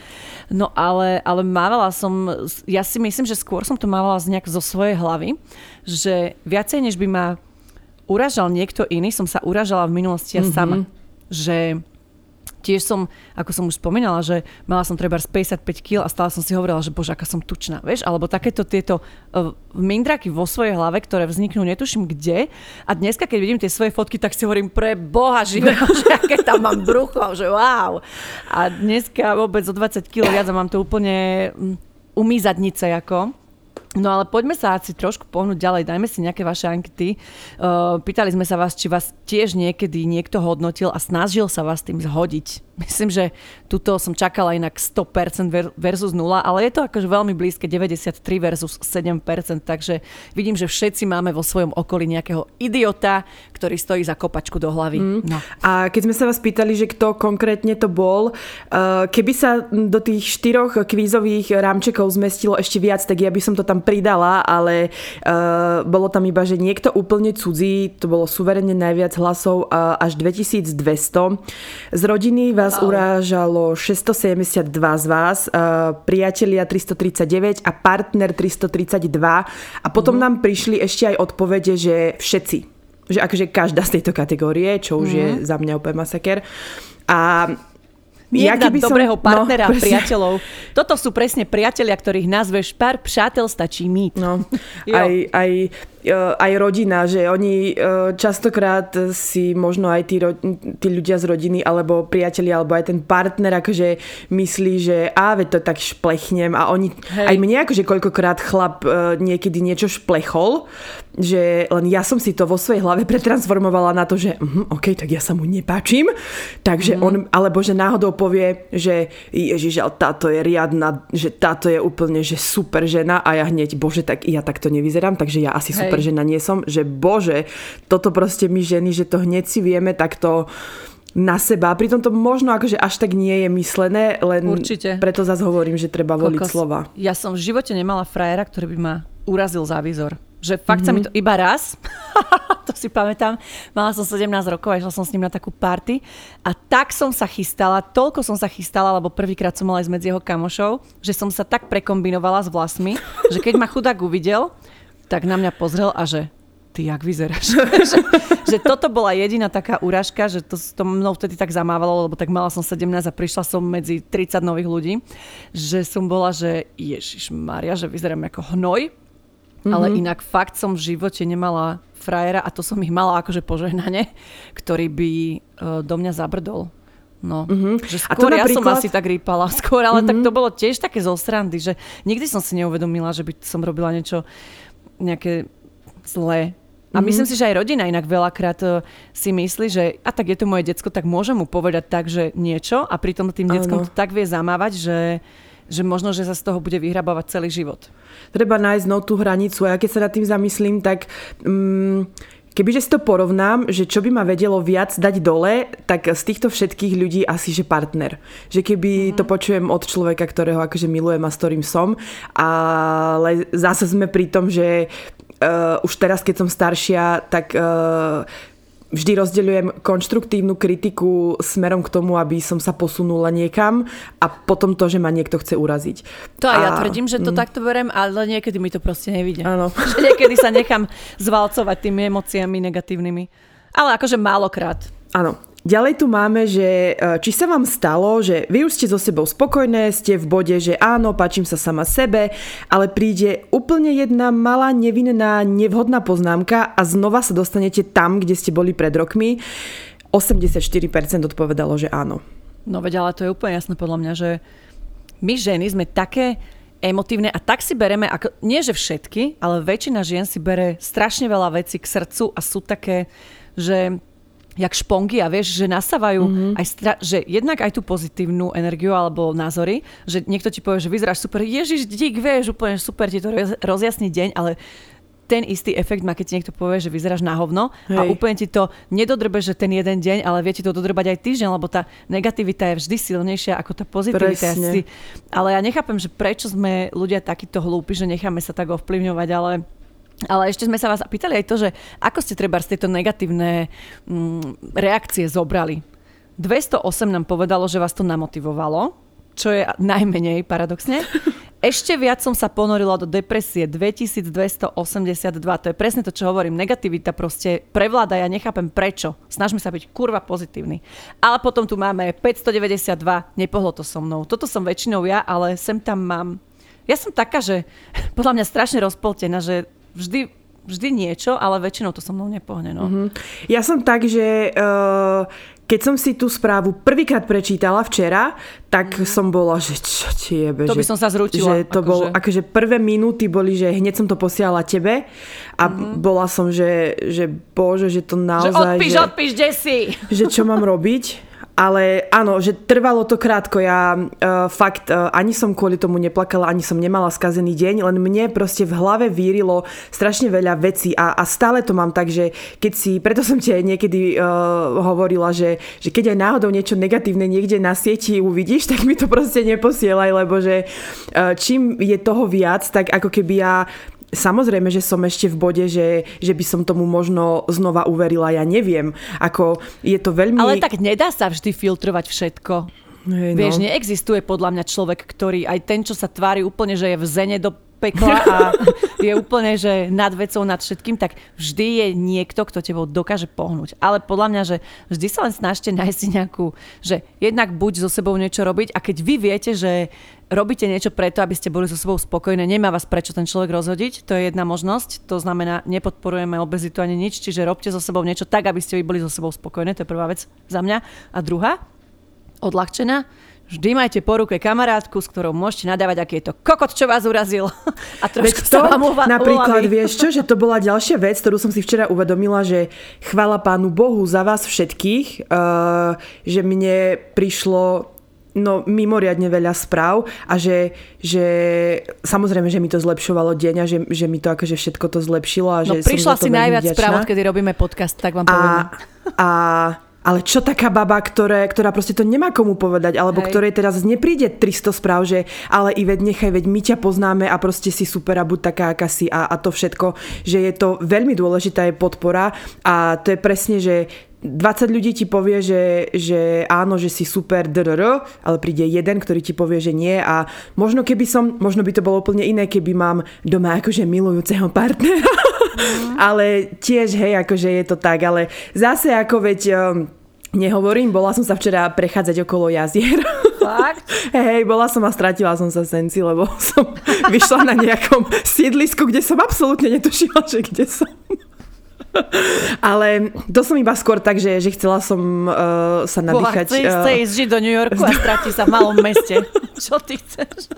No ale, ale mávala som, ja si myslím, že skôr som to mávala nejak zo svojej hlavy, že viacej než by ma uražal niekto iný, som sa uražala v minulosti ja mm-hmm. sama. Že tiež som, ako som už spomínala, že mala som treba 55 kg a stále som si hovorila, že bože, aká som tučná, vieš? Alebo takéto tieto uh, mindraky vo svojej hlave, ktoré vzniknú, netuším kde. A dneska, keď vidím tie svoje fotky, tak si hovorím, pre boha živého, že aké tam mám brucho, že wow. A dneska vôbec o 20 kg viac a mám to úplne mm, umýzadnice ako. No ale poďme sa asi trošku pohnúť ďalej, dajme si nejaké vaše ankety. Uh, pýtali sme sa vás, či vás tiež niekedy niekto hodnotil a snažil sa vás tým zhodiť. Myslím, že tuto som čakala inak 100% versus 0, ale je to akože veľmi blízke 93 versus 7%, takže vidím, že všetci máme vo svojom okolí nejakého idiota, ktorý stojí za kopačku do hlavy. Mm. No. A keď sme sa vás pýtali, že kto konkrétne to bol, uh, keby sa do tých štyroch kvízových rámčekov zmestilo ešte viac, tak ja by som to tam pridala, ale uh, bolo tam iba, že niekto úplne cudzí, to bolo suverene najviac hlasov, uh, až 2200. Z rodiny vás vás wow. urážalo 672 z vás, uh, priatelia 339 a partner 332 a potom mm. nám prišli ešte aj odpovede, že všetci. Že akože každá z tejto kategórie, čo už mm. je mhm. za mňa úplne masaker. A ja keby dobrého som... partnera no, a priateľov. Toto sú presne priatelia, ktorých nazveš pár přátel stačí mít. No, aj, aj E, aj rodina, že oni e, častokrát si možno aj tí, tí ľudia z rodiny alebo priatelia alebo aj ten partner akože myslí, že a veď to tak šplechnem a oni, Hej. aj mne akože koľkokrát chlap e, niekedy niečo šplechol, že len ja som si to vo svojej hlave pretransformovala na to, že uh, OK, tak ja sa mu nepáčim, takže mm. on, alebo že náhodou povie, že ježiš, ale táto je riadna, že táto je úplne, že super žena a ja hneď, bože, tak ja takto nevyzerám, takže ja asi Hej. super super žena nie som, že bože, toto proste my ženy, že to hneď si vieme takto na seba. Pritom to možno akože až tak nie je myslené, len Určite. preto zase hovorím, že treba voliť Kokos. slova. Ja som v živote nemala frajera, ktorý by ma urazil za výzor. Že fakt mm-hmm. sa mi mhm. to iba raz, to si pamätám, mala som 17 rokov a išla som s ním na takú party a tak som sa chystala, toľko som sa chystala, lebo prvýkrát som mala aj medzi jeho kamošov, že som sa tak prekombinovala s vlasmi, že keď ma chudák uvidel, tak na mňa pozrel a že ty jak vyzeráš. že, že toto bola jediná taká úražka, že to, to mnou vtedy tak zamávalo, lebo tak mala som 17 a prišla som medzi 30 nových ľudí, že som bola, že Ježiš Maria, že vyzerám ako hnoj, mm-hmm. ale inak fakt som v živote nemala frajera a to som ich mala akože požehnanie, ktorý by uh, do mňa zabrdol. No, mm-hmm. že skôr a to ja napríklad... som asi tak rýpala, skôr, ale mm-hmm. tak to bolo tiež také zo srandy, že nikdy som si neuvedomila, že by som robila niečo nejaké zlé a myslím mhm. si, že aj rodina inak veľakrát e, si myslí, že a tak je to moje decko, tak môžem mu povedať tak, že niečo a pritom tým deckom to tak vie zamávať, že, že možno, že sa z toho bude vyhrabávať celý život. Treba nájsť no tú hranicu a ja keď sa nad tým zamyslím, tak... Um, Kebyže si to porovnám, že čo by ma vedelo viac dať dole, tak z týchto všetkých ľudí asi, že partner. Že keby mm-hmm. to počujem od človeka, ktorého akože milujem a s ktorým som, ale zase sme pri tom, že uh, už teraz, keď som staršia, tak uh, vždy rozdeľujem konštruktívnu kritiku smerom k tomu, aby som sa posunula niekam a potom to, že ma niekto chce uraziť. To aj a, ja tvrdím, že to mm. takto berem, ale niekedy mi to proste nevidie. Áno. niekedy sa nechám zvalcovať tými emóciami negatívnymi. Ale akože málokrát. Áno. Ďalej tu máme, že e, či sa vám stalo, že vy už ste so sebou spokojné, ste v bode, že áno, páčim sa sama sebe, ale príde úplne jedna malá nevinná, nevhodná poznámka a znova sa dostanete tam, kde ste boli pred rokmi. 84% odpovedalo, že áno. No veď, ale to je úplne jasné podľa mňa, že my ženy sme také emotívne a tak si bereme, ako, nie že všetky, ale väčšina žien si bere strašne veľa vecí k srdcu a sú také, že jak špongy a vieš, že nasávajú mm-hmm. aj stra- že jednak aj tú pozitívnu energiu alebo názory, že niekto ti povie, že vyzeráš super, ježiš, dík, vieš, úplne super, ti to rozjasní deň, ale ten istý efekt má, keď ti niekto povie, že vyzeráš na hovno Hej. a úplne ti to nedodrbe, že ten jeden deň, ale vie ti to dodrbať aj týždeň, lebo tá negativita je vždy silnejšia ako tá pozitivita. Si, ale ja nechápem, že prečo sme ľudia takíto hlúpi, že necháme sa tak ovplyvňovať, ale ale ešte sme sa vás pýtali aj to, že ako ste treba z tejto negatívne mm, reakcie zobrali. 208 nám povedalo, že vás to namotivovalo, čo je najmenej paradoxne. Ešte viac som sa ponorila do depresie 2282. To je presne to, čo hovorím. Negativita proste prevláda, ja nechápem prečo. Snažme sa byť kurva pozitívny. Ale potom tu máme 592, nepohlo to so mnou. Toto som väčšinou ja, ale sem tam mám ja som taká, že podľa mňa strašne rozpoltená, že vždy, vždy niečo, ale väčšinou to so mnou nepohne. No. Mm-hmm. Ja som tak, že uh, keď som si tú správu prvýkrát prečítala včera, tak mm. som bola, že čo ti jebe. To že, by som sa zrútila. Že to akože... bol, akože prvé minúty boli, že hneď som to posielala tebe a mm. bola som, že, že bože, že to naozaj... Že odpíš, že, odpíš, kde si? Že čo mám robiť. Ale áno, že trvalo to krátko. Ja uh, fakt uh, ani som kvôli tomu neplakala, ani som nemala skazený deň, len mne proste v hlave vírilo strašne veľa vecí a, a stále to mám tak, že keď si, preto som ti niekedy uh, hovorila, že, že keď aj náhodou niečo negatívne niekde na sieti uvidíš, tak mi to proste neposielaj, lebo že uh, čím je toho viac, tak ako keby ja Samozrejme, že som ešte v bode, že, že by som tomu možno znova uverila, ja neviem. Ako je to veľmi... Ale tak nedá sa vždy filtrovať všetko. Hej, no. Vieš, neexistuje podľa mňa človek, ktorý aj ten, čo sa tvári úplne, že je v zene do pekla a je úplne, že nad vecou, nad všetkým, tak vždy je niekto, kto tebou dokáže pohnúť. Ale podľa mňa, že vždy sa len snažte nájsť nejakú, že jednak buď so sebou niečo robiť a keď vy viete, že robíte niečo preto, aby ste boli so sebou spokojné, nemá vás prečo ten človek rozhodiť, to je jedna možnosť, to znamená, nepodporujeme obezitu ani nič, čiže robte so sebou niečo tak, aby ste vy boli so sebou spokojné, to je prvá vec za mňa. A druhá, odľahčená, Vždy majte po ruke kamarátku, s ktorou môžete nadávať, aký je to kokot, čo vás urazil. A trošku to, sa vám uva- Napríklad, ulaví. vieš čo, že to bola ďalšia vec, ktorú som si včera uvedomila, že chvála pánu Bohu za vás všetkých, uh, že mne prišlo no mimoriadne veľa správ a že, že samozrejme, že mi to zlepšovalo deň a že, že mi to akože všetko to zlepšilo. A no že prišla som si najviac správ, kedy robíme podcast, tak vám poviem. A a ale čo taká baba, ktoré, ktorá proste to nemá komu povedať, alebo Hej. ktorej teraz nepríde 300 správ, že ale Ivet, nechaj, veď my ťa poznáme a proste si super a buď taká, aká si a, a to všetko, že je to veľmi dôležitá je podpora a to je presne, že 20 ľudí ti povie, že, že áno, že si super, drr, ale príde jeden, ktorý ti povie, že nie a možno keby som, možno by to bolo úplne iné, keby mám doma akože milujúceho partnera, mm. ale tiež, hej, akože je to tak, ale zase ako veď um, Nehovorím, bola som sa včera prechádzať okolo jazier. Fakt? Hej, bola som a stratila som sa senci, lebo som vyšla na nejakom sídlisku, kde som absolútne netušila, že kde som. Ale to som iba skôr tak, že, že chcela som uh, sa nadýchať. Chce, uh, chce ísť žiť do New Yorku a stratí sa v malom meste. Čo ty chceš?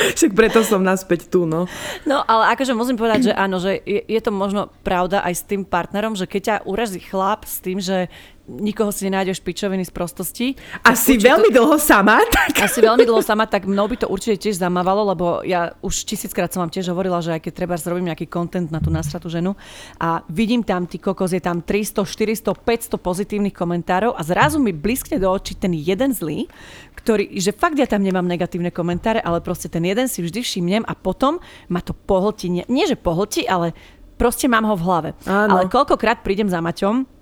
Však preto som naspäť tu, no. No, ale akože musím povedať, že áno, že je, je to možno pravda aj s tým partnerom, že keď ťa urazí chlap s tým, že nikoho si nenájdeš pičoviny z prostosti. Asi veľmi to, dlho sama. Tak... Asi veľmi dlho sama, tak mnou by to určite tiež zamávalo, lebo ja už tisíckrát som vám tiež hovorila, že aj keď treba zrobím nejaký kontent na tú nastratú ženu a vidím tam, ty kokos, je tam 300, 400, 500 pozitívnych komentárov a zrazu mi bliskne do očí ten jeden zlý, ktorý, že fakt ja tam nemám negatívne komentáre, ale proste ten jeden si vždy všimnem a potom ma to pohltí, nie, nie že pohltí, ale proste mám ho v hlave. Áno. Ale koľkokrát prídem za Maťom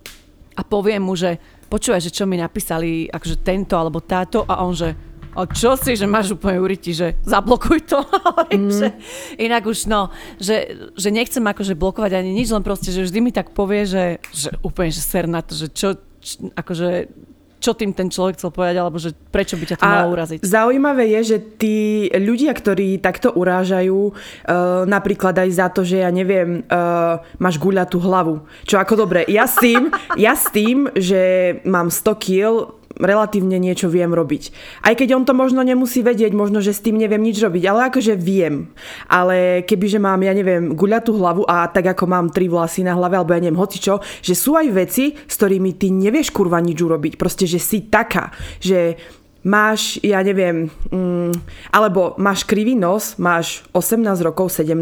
a poviem mu, že počúvaj, že čo mi napísali, akože tento alebo táto a on, že a čo si, že máš úplne uriti, že zablokuj to. mm. že, inak už no, že, že nechcem akože blokovať ani nič, len proste, že vždy mi tak povie, že, že úplne, že ser na to, že čo, akože čo tým ten človek chcel povedať, alebo že prečo by ťa to a malo uraziť. Zaujímavé je, že tí ľudia, ktorí takto urážajú, uh, napríklad aj za to, že ja neviem, uh, máš guľatú hlavu. Čo ako dobre, ja s tým, ja s tým, že mám 100 kg, relatívne niečo viem robiť. Aj keď on to možno nemusí vedieť, možno, že s tým neviem nič robiť, ale akože viem. Ale kebyže mám, ja neviem, guľatú hlavu a tak ako mám tri vlasy na hlave, alebo ja neviem, hocičo, že sú aj veci, s ktorými ty nevieš kurva nič urobiť. Proste, že si taká, že máš, ja neviem, mm, alebo máš krivý nos, máš 18 rokov, 17,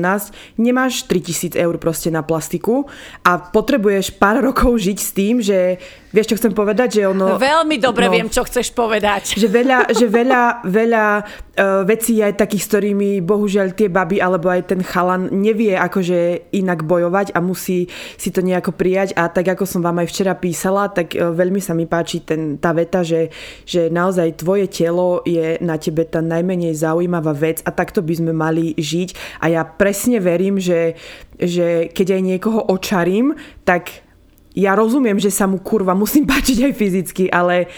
nemáš 3000 eur proste na plastiku a potrebuješ pár rokov žiť s tým, že Vieš, čo chcem povedať? Že ono, Veľmi dobre no, viem, čo chceš povedať. Že veľa, že veľa, veľa uh, vecí aj takých, s ktorými bohužiaľ tie baby alebo aj ten chalan nevie akože inak bojovať a musí si to nejako prijať a tak ako som vám aj včera písala, tak uh, veľmi sa mi páči ten, tá veta, že, že naozaj tvoje telo je na tebe tá najmenej zaujímavá vec a takto by sme mali žiť a ja presne verím, že, že keď aj niekoho očarím, tak ja rozumiem, že sa mu kurva musím páčiť aj fyzicky, ale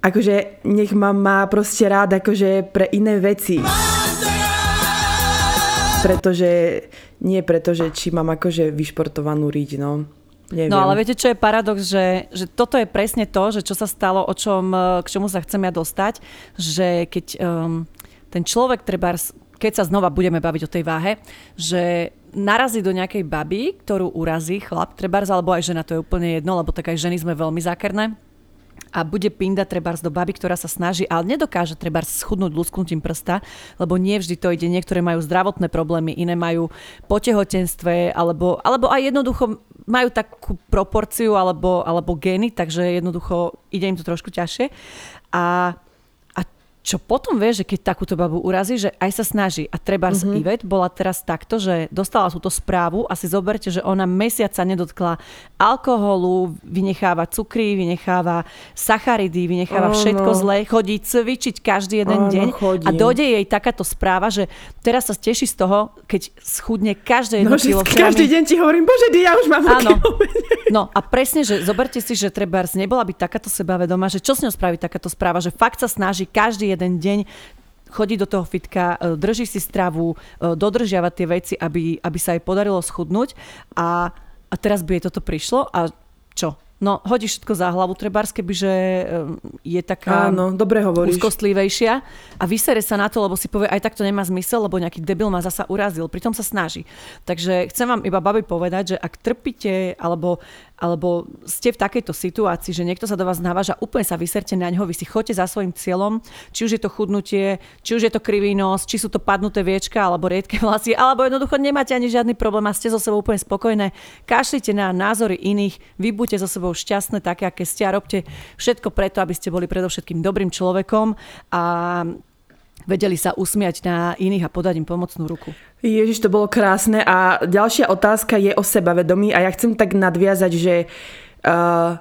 akože nech ma má proste rád akože pre iné veci. Pretože, nie preto, že či mám akože vyšportovanú riť, no. Neviem. No ale viete, čo je paradox, že, že toto je presne to, že čo sa stalo, o čom, k čomu sa chcem ja dostať, že keď um, ten človek treba, keď sa znova budeme baviť o tej váhe, že narazí do nejakej baby, ktorú urazí chlap, trebárs, alebo aj žena, to je úplne jedno, lebo tak aj ženy sme veľmi zákerné a bude pinda trebárs do baby, ktorá sa snaží, ale nedokáže trebárs schudnúť lusknutím prsta, lebo nie vždy to ide. Niektoré majú zdravotné problémy, iné majú po tehotenstve, alebo, alebo aj jednoducho majú takú proporciu alebo, alebo gény, takže jednoducho ide im to trošku ťažšie. A čo potom vie, že keď takúto babu urazí, že aj sa snaží. A treba mm-hmm. Ivet bola teraz takto, že dostala túto správu a si zoberte, že ona mesiaca nedotkla alkoholu, vynecháva cukry, vynecháva sacharidy, vynecháva oh, všetko no. zlé, chodí cvičiť každý jeden oh, deň no, a dojde jej takáto správa, že teraz sa teší z toho, keď schudne každé jedno no, kilo. Každý deň ti hovorím, bože, ja už mám Áno. No a presne, že zoberte si, že treba nebola by takáto sebavedomá, že čo s ňou spraví takáto správa, že fakt sa snaží každý jeden deň chodí do toho fitka, e, drží si stravu, e, dodržiava tie veci, aby, aby sa jej podarilo schudnúť a, a teraz by jej toto prišlo a čo? No, hodí všetko za hlavu, trebárs, kebyže je taká Áno, dobre hovoríš. úzkostlivejšia a vysere sa na to, lebo si povie, aj tak to nemá zmysel, lebo nejaký debil ma zasa urazil, pritom sa snaží. Takže chcem vám iba babi povedať, že ak trpíte, alebo alebo ste v takejto situácii, že niekto sa do vás naváža, úplne sa vyserte na ňo, vy si chodte za svojim cieľom, či už je to chudnutie, či už je to krivý nos, či sú to padnuté viečka alebo riedke vlasy, alebo jednoducho nemáte ani žiadny problém a ste so sebou úplne spokojné. Kašlite na názory iných, vy buďte so sebou šťastné, také, aké ste a robte všetko preto, aby ste boli predovšetkým dobrým človekom a vedeli sa usmiať na iných a podať im pomocnú ruku. Ježiš, to bolo krásne. A ďalšia otázka je o sebavedomí a ja chcem tak nadviazať, že uh,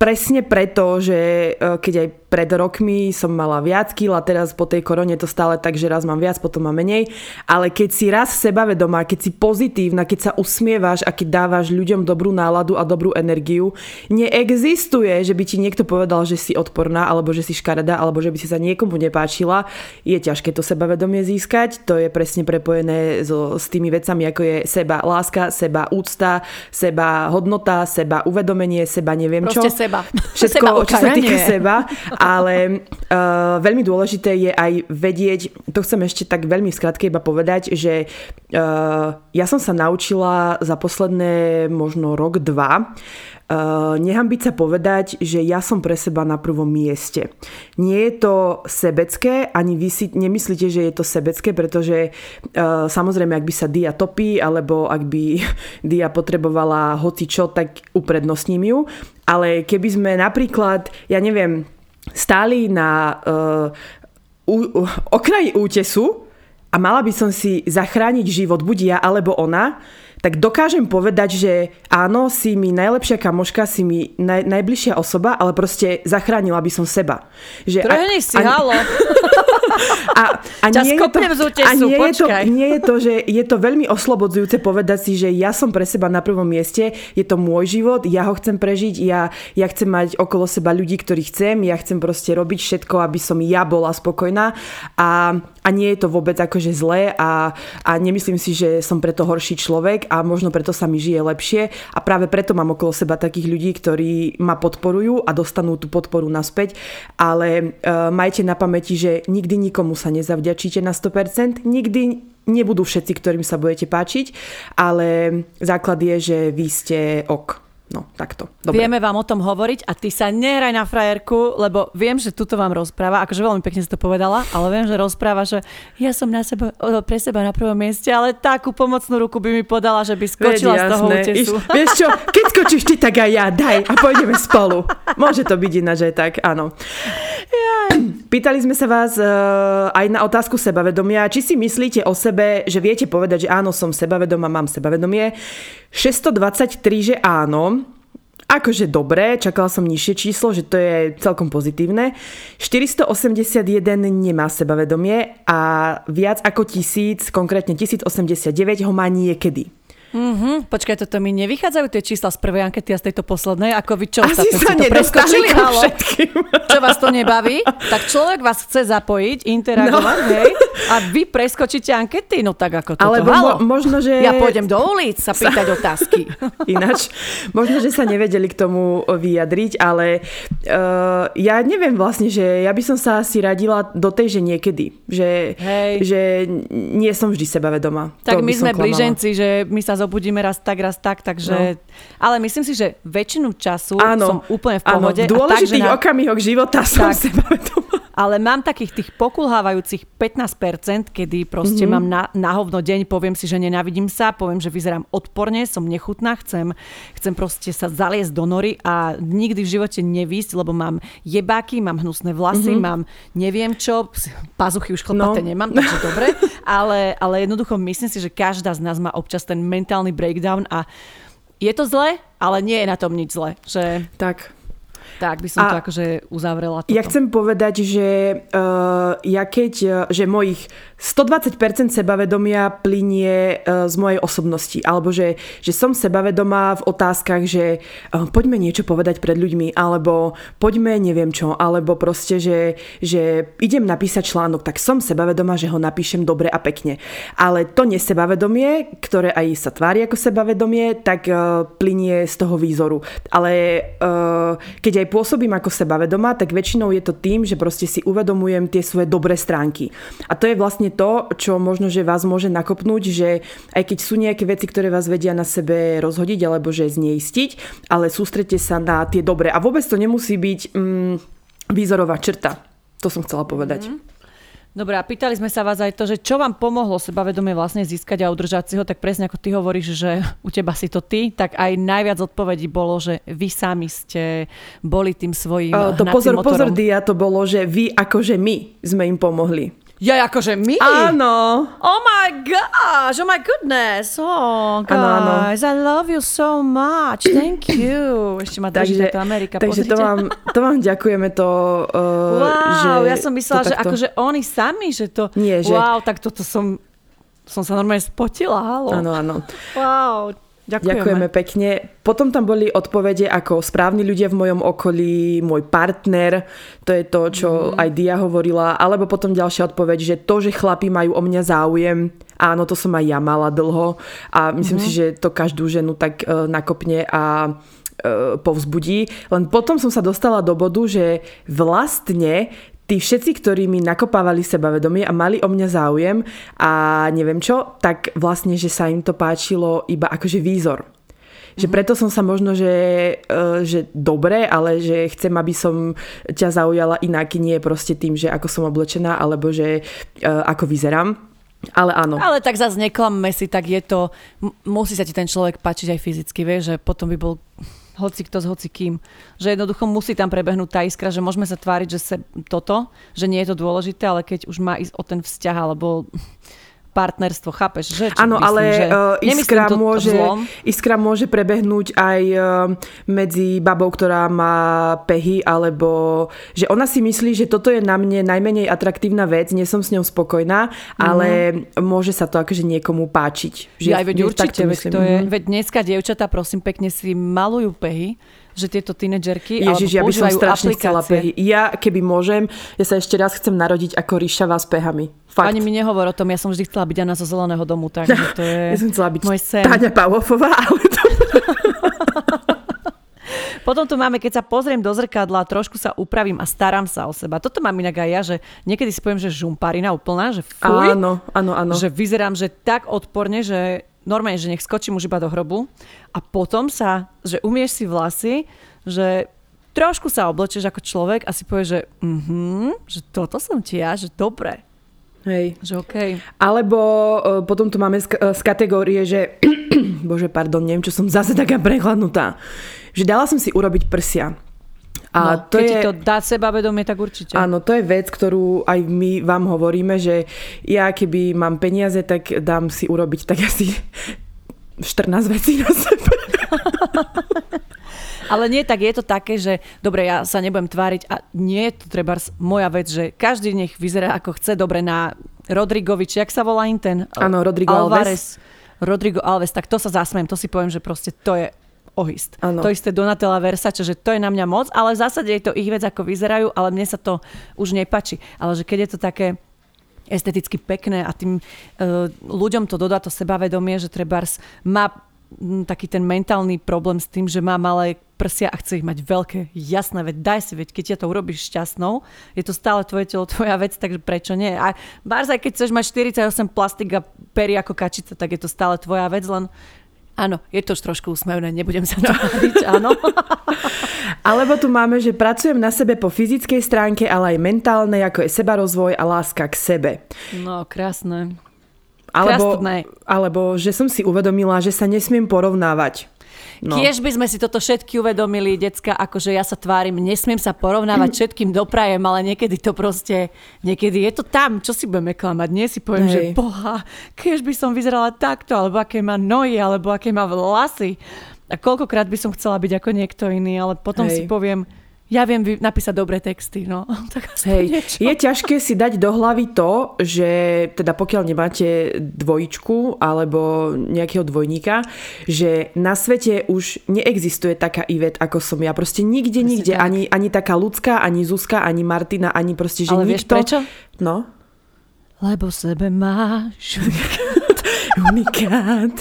presne preto, že uh, keď aj pred rokmi som mala viac kil a teraz po tej korone to stále tak, že raz mám viac, potom mám menej. Ale keď si raz sebavedomá, keď si pozitívna, keď sa usmievaš a keď dávaš ľuďom dobrú náladu a dobrú energiu, neexistuje, že by ti niekto povedal, že si odporná, alebo že si škaredá, alebo že by si sa niekomu nepáčila. Je ťažké to sebavedomie získať, to je presne prepojené so, s tými vecami, ako je seba láska, seba úcta, seba hodnota, seba uvedomenie, seba neviem Proste čo. seba. Všetko, seba čo sa týka seba ale uh, veľmi dôležité je aj vedieť, to chcem ešte tak veľmi skratke iba povedať, že uh, ja som sa naučila za posledné možno rok, dva, Uh, nehambiť sa povedať, že ja som pre seba na prvom mieste. Nie je to sebecké, ani vy si nemyslíte, že je to sebecké, pretože uh, samozrejme, ak by sa Dia topí, alebo ak by Dia potrebovala hoci čo, tak uprednostním ju. Ale keby sme napríklad, ja neviem, stáli na uh, uh, okraji útesu a mala by som si zachrániť život, buď ja alebo ona, tak dokážem povedať, že áno, si mi najlepšia kamoška, si mi naj, najbližšia osoba, ale proste zachránila by som seba. Že Trhni si, ani... halo. a, a nie, je to, a nie, je to, nie je to, že je to veľmi oslobodzujúce povedať si, že ja som pre seba na prvom mieste, je to môj život, ja ho chcem prežiť, ja, ja chcem mať okolo seba ľudí, ktorých chcem, ja chcem proste robiť všetko, aby som ja bola spokojná. A, a nie je to vôbec akože zlé a, a nemyslím si, že som preto horší človek a možno preto sa mi žije lepšie. A práve preto mám okolo seba takých ľudí, ktorí ma podporujú a dostanú tú podporu naspäť, ale uh, majte na pamäti, že nikdy nikomu sa nezavďačíte na 100%, nikdy nebudú všetci, ktorým sa budete páčiť, ale základ je, že vy ste ok. No, takto. Dobre. Vieme vám o tom hovoriť a ty sa nehraj na frajerku, lebo viem, že tuto vám rozpráva, akože veľmi pekne si to povedala, ale viem, že rozpráva, že ja som na seba, pre seba na prvom mieste, ale takú pomocnú ruku by mi podala, že by skočila Veď, z toho útesu. Iš, vieš čo, keď skočíš ty, tak aj ja, daj a pôjdeme spolu. Môže to byť ináč aj tak, áno. Pýtali sme sa vás uh, aj na otázku sebavedomia. Či si myslíte o sebe, že viete povedať, že áno, som sebavedomá, mám sebavedomie. 623, že áno. Akože dobré, čakala som nižšie číslo, že to je celkom pozitívne. 481 nemá sebavedomie a viac ako tisíc, konkrétne 1089 ho má niekedy. Mm-hmm. Počkaj, toto mi nevychádzajú tie čísla z prvej ankety a z tejto poslednej? Ako vy čo Asi sa to preskočili? Čo vás to nebaví? Tak človek vás chce zapojiť, interagovať, no. hej? A vy preskočíte ankety? No tak ako toto. Alebo mo- možno, že... Ja pôjdem do ulic sa pýtať otázky. Ináč, možno, že sa nevedeli k tomu vyjadriť, ale uh, ja neviem vlastne, že ja by som sa asi radila do tej, že niekedy. Že, hej. že nie som vždy sebavedomá. Tak to my sme blíženci, že my sa zobudíme raz tak, raz tak, takže... No. Ale myslím si, že väčšinu času áno, som úplne v pohode. Áno, v dôležitých tak, okamihoch života som tak, sebavedomá. Ale mám takých tých pokulhávajúcich 15%, kedy proste mm-hmm. mám na, na hovno deň, poviem si, že nenávidím sa, poviem, že vyzerám odporne, som nechutná, chcem, chcem proste sa zaliesť do nory a nikdy v živote nevísť, lebo mám jebáky, mám hnusné vlasy, mm-hmm. mám neviem čo, pazuchy už chlpaté no. nemám, takže dobre, ale, ale jednoducho myslím si, že každá z nás má občas ten mentálny breakdown a je to zle, ale nie je na tom nič zle. Že... Tak. Tak by som a to akože uzavrela. Toto. Ja chcem povedať, že uh, ja keď, uh, že mojich 120% sebavedomia plinie uh, z mojej osobnosti, alebo že, že som sebavedomá v otázkach, že uh, poďme niečo povedať pred ľuďmi, alebo poďme neviem čo, alebo proste, že, že idem napísať článok, tak som sebavedomá, že ho napíšem dobre a pekne. Ale to nesebavedomie, ktoré aj sa tvári ako sebavedomie, tak uh, plinie z toho výzoru. Ale uh, keď keď pôsobím ako sebavedomá, tak väčšinou je to tým, že proste si uvedomujem tie svoje dobré stránky. A to je vlastne to, čo možno, že vás môže nakopnúť, že aj keď sú nejaké veci, ktoré vás vedia na sebe rozhodiť alebo že zneistiť, ale sústrete sa na tie dobré. A vôbec to nemusí byť mm, výzorová črta. To som chcela povedať. Mm-hmm. Dobre, a pýtali sme sa vás aj to, že čo vám pomohlo sebavedomie vlastne získať a udržať si ho, tak presne ako ty hovoríš, že u teba si to ty, tak aj najviac odpovedí bolo, že vy sami ste boli tým svojím uh, To pozor, motorom. pozor, Dia, to bolo, že vy akože my sme im pomohli. Ja akože my? Áno. Oh my gosh, oh my goodness. Oh, guys, ano, ano. I love you so much. Thank you. Ešte ma drží to Amerika. Takže to vám, to vám ďakujeme to, uh, wow, že ja som myslela, že takto... akože oni sami, že to... Nie, že... Wow, tak toto som som sa normálne spotila, halo. Áno, áno. Wow, Ďakujeme. Ďakujeme pekne. Potom tam boli odpovede ako správni ľudia v mojom okolí, môj partner, to je to, čo mm. aj Dia hovorila, alebo potom ďalšia odpoveď, že to, že chlapi majú o mňa záujem, áno, to som aj ja mala dlho a myslím mm. si, že to každú ženu tak uh, nakopne a uh, povzbudí. Len potom som sa dostala do bodu, že vlastne tí všetci, ktorí mi nakopávali sebavedomie a mali o mňa záujem a neviem čo, tak vlastne, že sa im to páčilo iba akože výzor. Že mhm. preto som sa možno, že, e, že dobre, ale že chcem, aby som ťa zaujala inak, nie proste tým, že ako som oblečená, alebo že e, ako vyzerám. Ale áno. Ale tak zase neklamme si, tak je to, musí sa ti ten človek páčiť aj fyzicky, vieš, že potom by bol hoci kto s hoci kým. Že jednoducho musí tam prebehnúť tá iskra, že môžeme sa tváriť, že se toto, že nie je to dôležité, ale keď už má ísť o ten vzťah alebo partnerstvo, chápeš? Že, Áno, ale že uh, iskra, môže, iskra môže prebehnúť aj uh, medzi babou, ktorá má pehy, alebo že ona si myslí, že toto je na mne najmenej atraktívna vec, nie som s ňou spokojná, mm-hmm. ale môže sa to akože niekomu páčiť. Že ja, veď určite, veď, to je, mhm. veď dneska dievčatá, prosím pekne, si malujú pehy, že tieto tínedžerky Ježiš, ja by som strašne aplikácie. chcela pehy. Ja, keby môžem, ja sa ešte raz chcem narodiť ako ríšava s pehami. Fakt. Ani mi nehovor o tom, ja som vždy chcela byť Anna zo zeleného domu, takže to je Ja som chcela byť môj sen. Táňa Pavlofová, ale to... Potom tu máme, keď sa pozriem do zrkadla, trošku sa upravím a starám sa o seba. Toto mám inak aj ja, že niekedy si poviem, že žumparina úplná, že fuj, áno, áno, áno. že vyzerám, že tak odporne, že normálne, že nech skočím už iba do hrobu a potom sa, že umieš si vlasy, že trošku sa oblečeš ako človek a si povieš, že, mm-hmm, že toto som ti ja, že dobre. Hej. Že okay. Alebo uh, potom tu máme z, uh, z kategórie, že bože, pardon, neviem, čo som zase taká prehľadnutá. Že dala som si urobiť prsia. A no, to keď je, ti to dá sebavedomie, tak určite. Áno, to je vec, ktorú aj my vám hovoríme, že ja keby mám peniaze, tak dám si urobiť tak asi 14 vecí na sebe. Ale nie, tak je to také, že dobre, ja sa nebudem tváriť a nie je to treba moja vec, že každý nech vyzerá ako chce dobre na Rodrigovi, či jak sa volá im ten? Áno, Rodrigo Alvarez. Alves. Rodrigo Alves, tak to sa zasmiem, to si poviem, že proste to je ohist. Ano. To isté Donatella Versace, že to je na mňa moc, ale v zásade je to ich vec, ako vyzerajú, ale mne sa to už nepačí. Ale že keď je to také esteticky pekné a tým uh, ľuďom to dodá to sebavedomie, že trebárs má taký ten mentálny problém s tým, že má malé prsia a chce ich mať veľké. Jasné, veď daj si, veď keď ťa to urobíš šťastnou, je to stále tvoje telo, tvoja vec, takže prečo nie? A aj keď chceš mať 48 plastik a pery ako kačica, tak je to stále tvoja vec, len Áno, je to trošku úsmevné, nebudem sa to hovoriť, áno. Alebo tu máme, že pracujem na sebe po fyzickej stránke, ale aj mentálnej, ako je sebarozvoj a láska k sebe. No, krásne. Alebo, alebo že som si uvedomila, že sa nesmiem porovnávať. No. Kiež by sme si toto všetky uvedomili, decka, akože ja sa tvárim, nesmiem sa porovnávať všetkým doprajem, ale niekedy to proste, niekedy je to tam, čo si budeme klamať. Nie si poviem, Hej. že boha, kiež by som vyzerala takto, alebo aké má nohy, alebo aké má vlasy. A koľkokrát by som chcela byť ako niekto iný, ale potom Hej. si poviem, ja viem napísať dobré texty, no. Tak Hej, je ťažké si dať do hlavy to, že teda pokiaľ nemáte dvojičku alebo nejakého dvojníka, že na svete už neexistuje taká Ivet, ako som ja. Proste nikde, Presne nikde. Ani, ani taká ľudská, ani Zuzka, ani Martina, ani proste, že Ale nikto... vieš prečo? No. Lebo sebe máš unikát.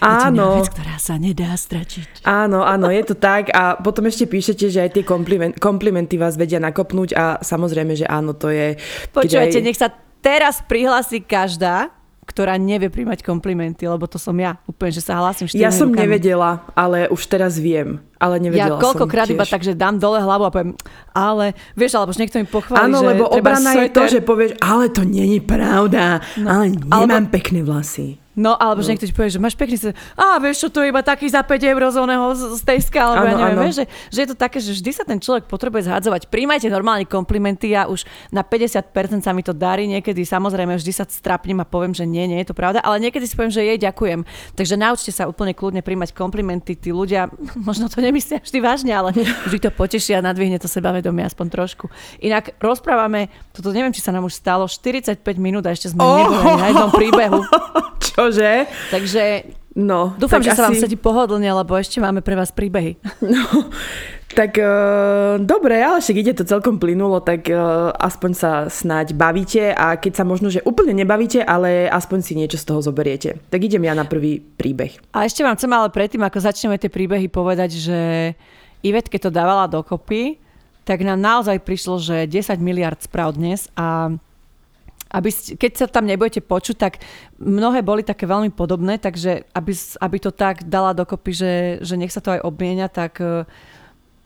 Áno. vec, ktorá sa nedá stračiť. Áno, áno, je to tak a potom ešte píšete, že aj tie kompliment, komplimenty vás vedia nakopnúť a samozrejme, že áno, to je... Počúvajte, aj... nech sa teraz prihlási každá, ktorá nevie príjmať komplimenty, lebo to som ja. Úplne, že sa hlásim Ja som rukami. nevedela, ale už teraz viem. Ale nevedela Ja koľkokrát iba tak, že dám dole hlavu a poviem, ale vieš, alebo že niekto mi pochváli, Áno, že lebo obrana je to, že povieš, ale to není pravda, no, ale nemám alebo... pekné vlasy. No, alebo že niekto ti povie, že máš pekný sa... A vieš čo, to je iba taký za 5 eur z oného, z tej alebo ja neviem, vieš, že, že je to také, že vždy sa ten človek potrebuje zhadzovať. Príjmajte normálne komplimenty, ja už na 50% sa mi to darí, niekedy samozrejme vždy sa strapnem a poviem, že nie, nie je to pravda, ale niekedy si poviem, že jej ďakujem. Takže naučte sa úplne kľudne príjmať komplimenty, tí ľudia možno to nemyslia vždy vážne, ale vždy to poteší a nadvihne to sebavedomie aspoň trošku. Inak rozprávame, toto neviem, či sa nám už stalo, 45 minút a ešte sme Oh! neboli na jednom príbehu. Čože? Takže No, Dúfam, že sa vám asi- sedí pohodlne, lebo ešte máme pre vás príbehy. No, tak uh, dobre, ale však ide to celkom plynulo, tak uh, aspoň sa snáď bavíte a keď sa možno, že úplne nebavíte, ale aspoň si niečo z toho zoberiete. Tak idem ja na prvý príbeh. A ešte vám chcem ale predtým, ako začneme tie príbehy, povedať, že Ivet, keď to dávala dokopy, tak nám naozaj prišlo, že 10 miliard správ dnes a aby, ste- keď sa tam nebudete počuť, tak mnohé boli také veľmi podobné, takže aby, aby to tak dala dokopy, že, že nech sa to aj obmienia, tak, eh,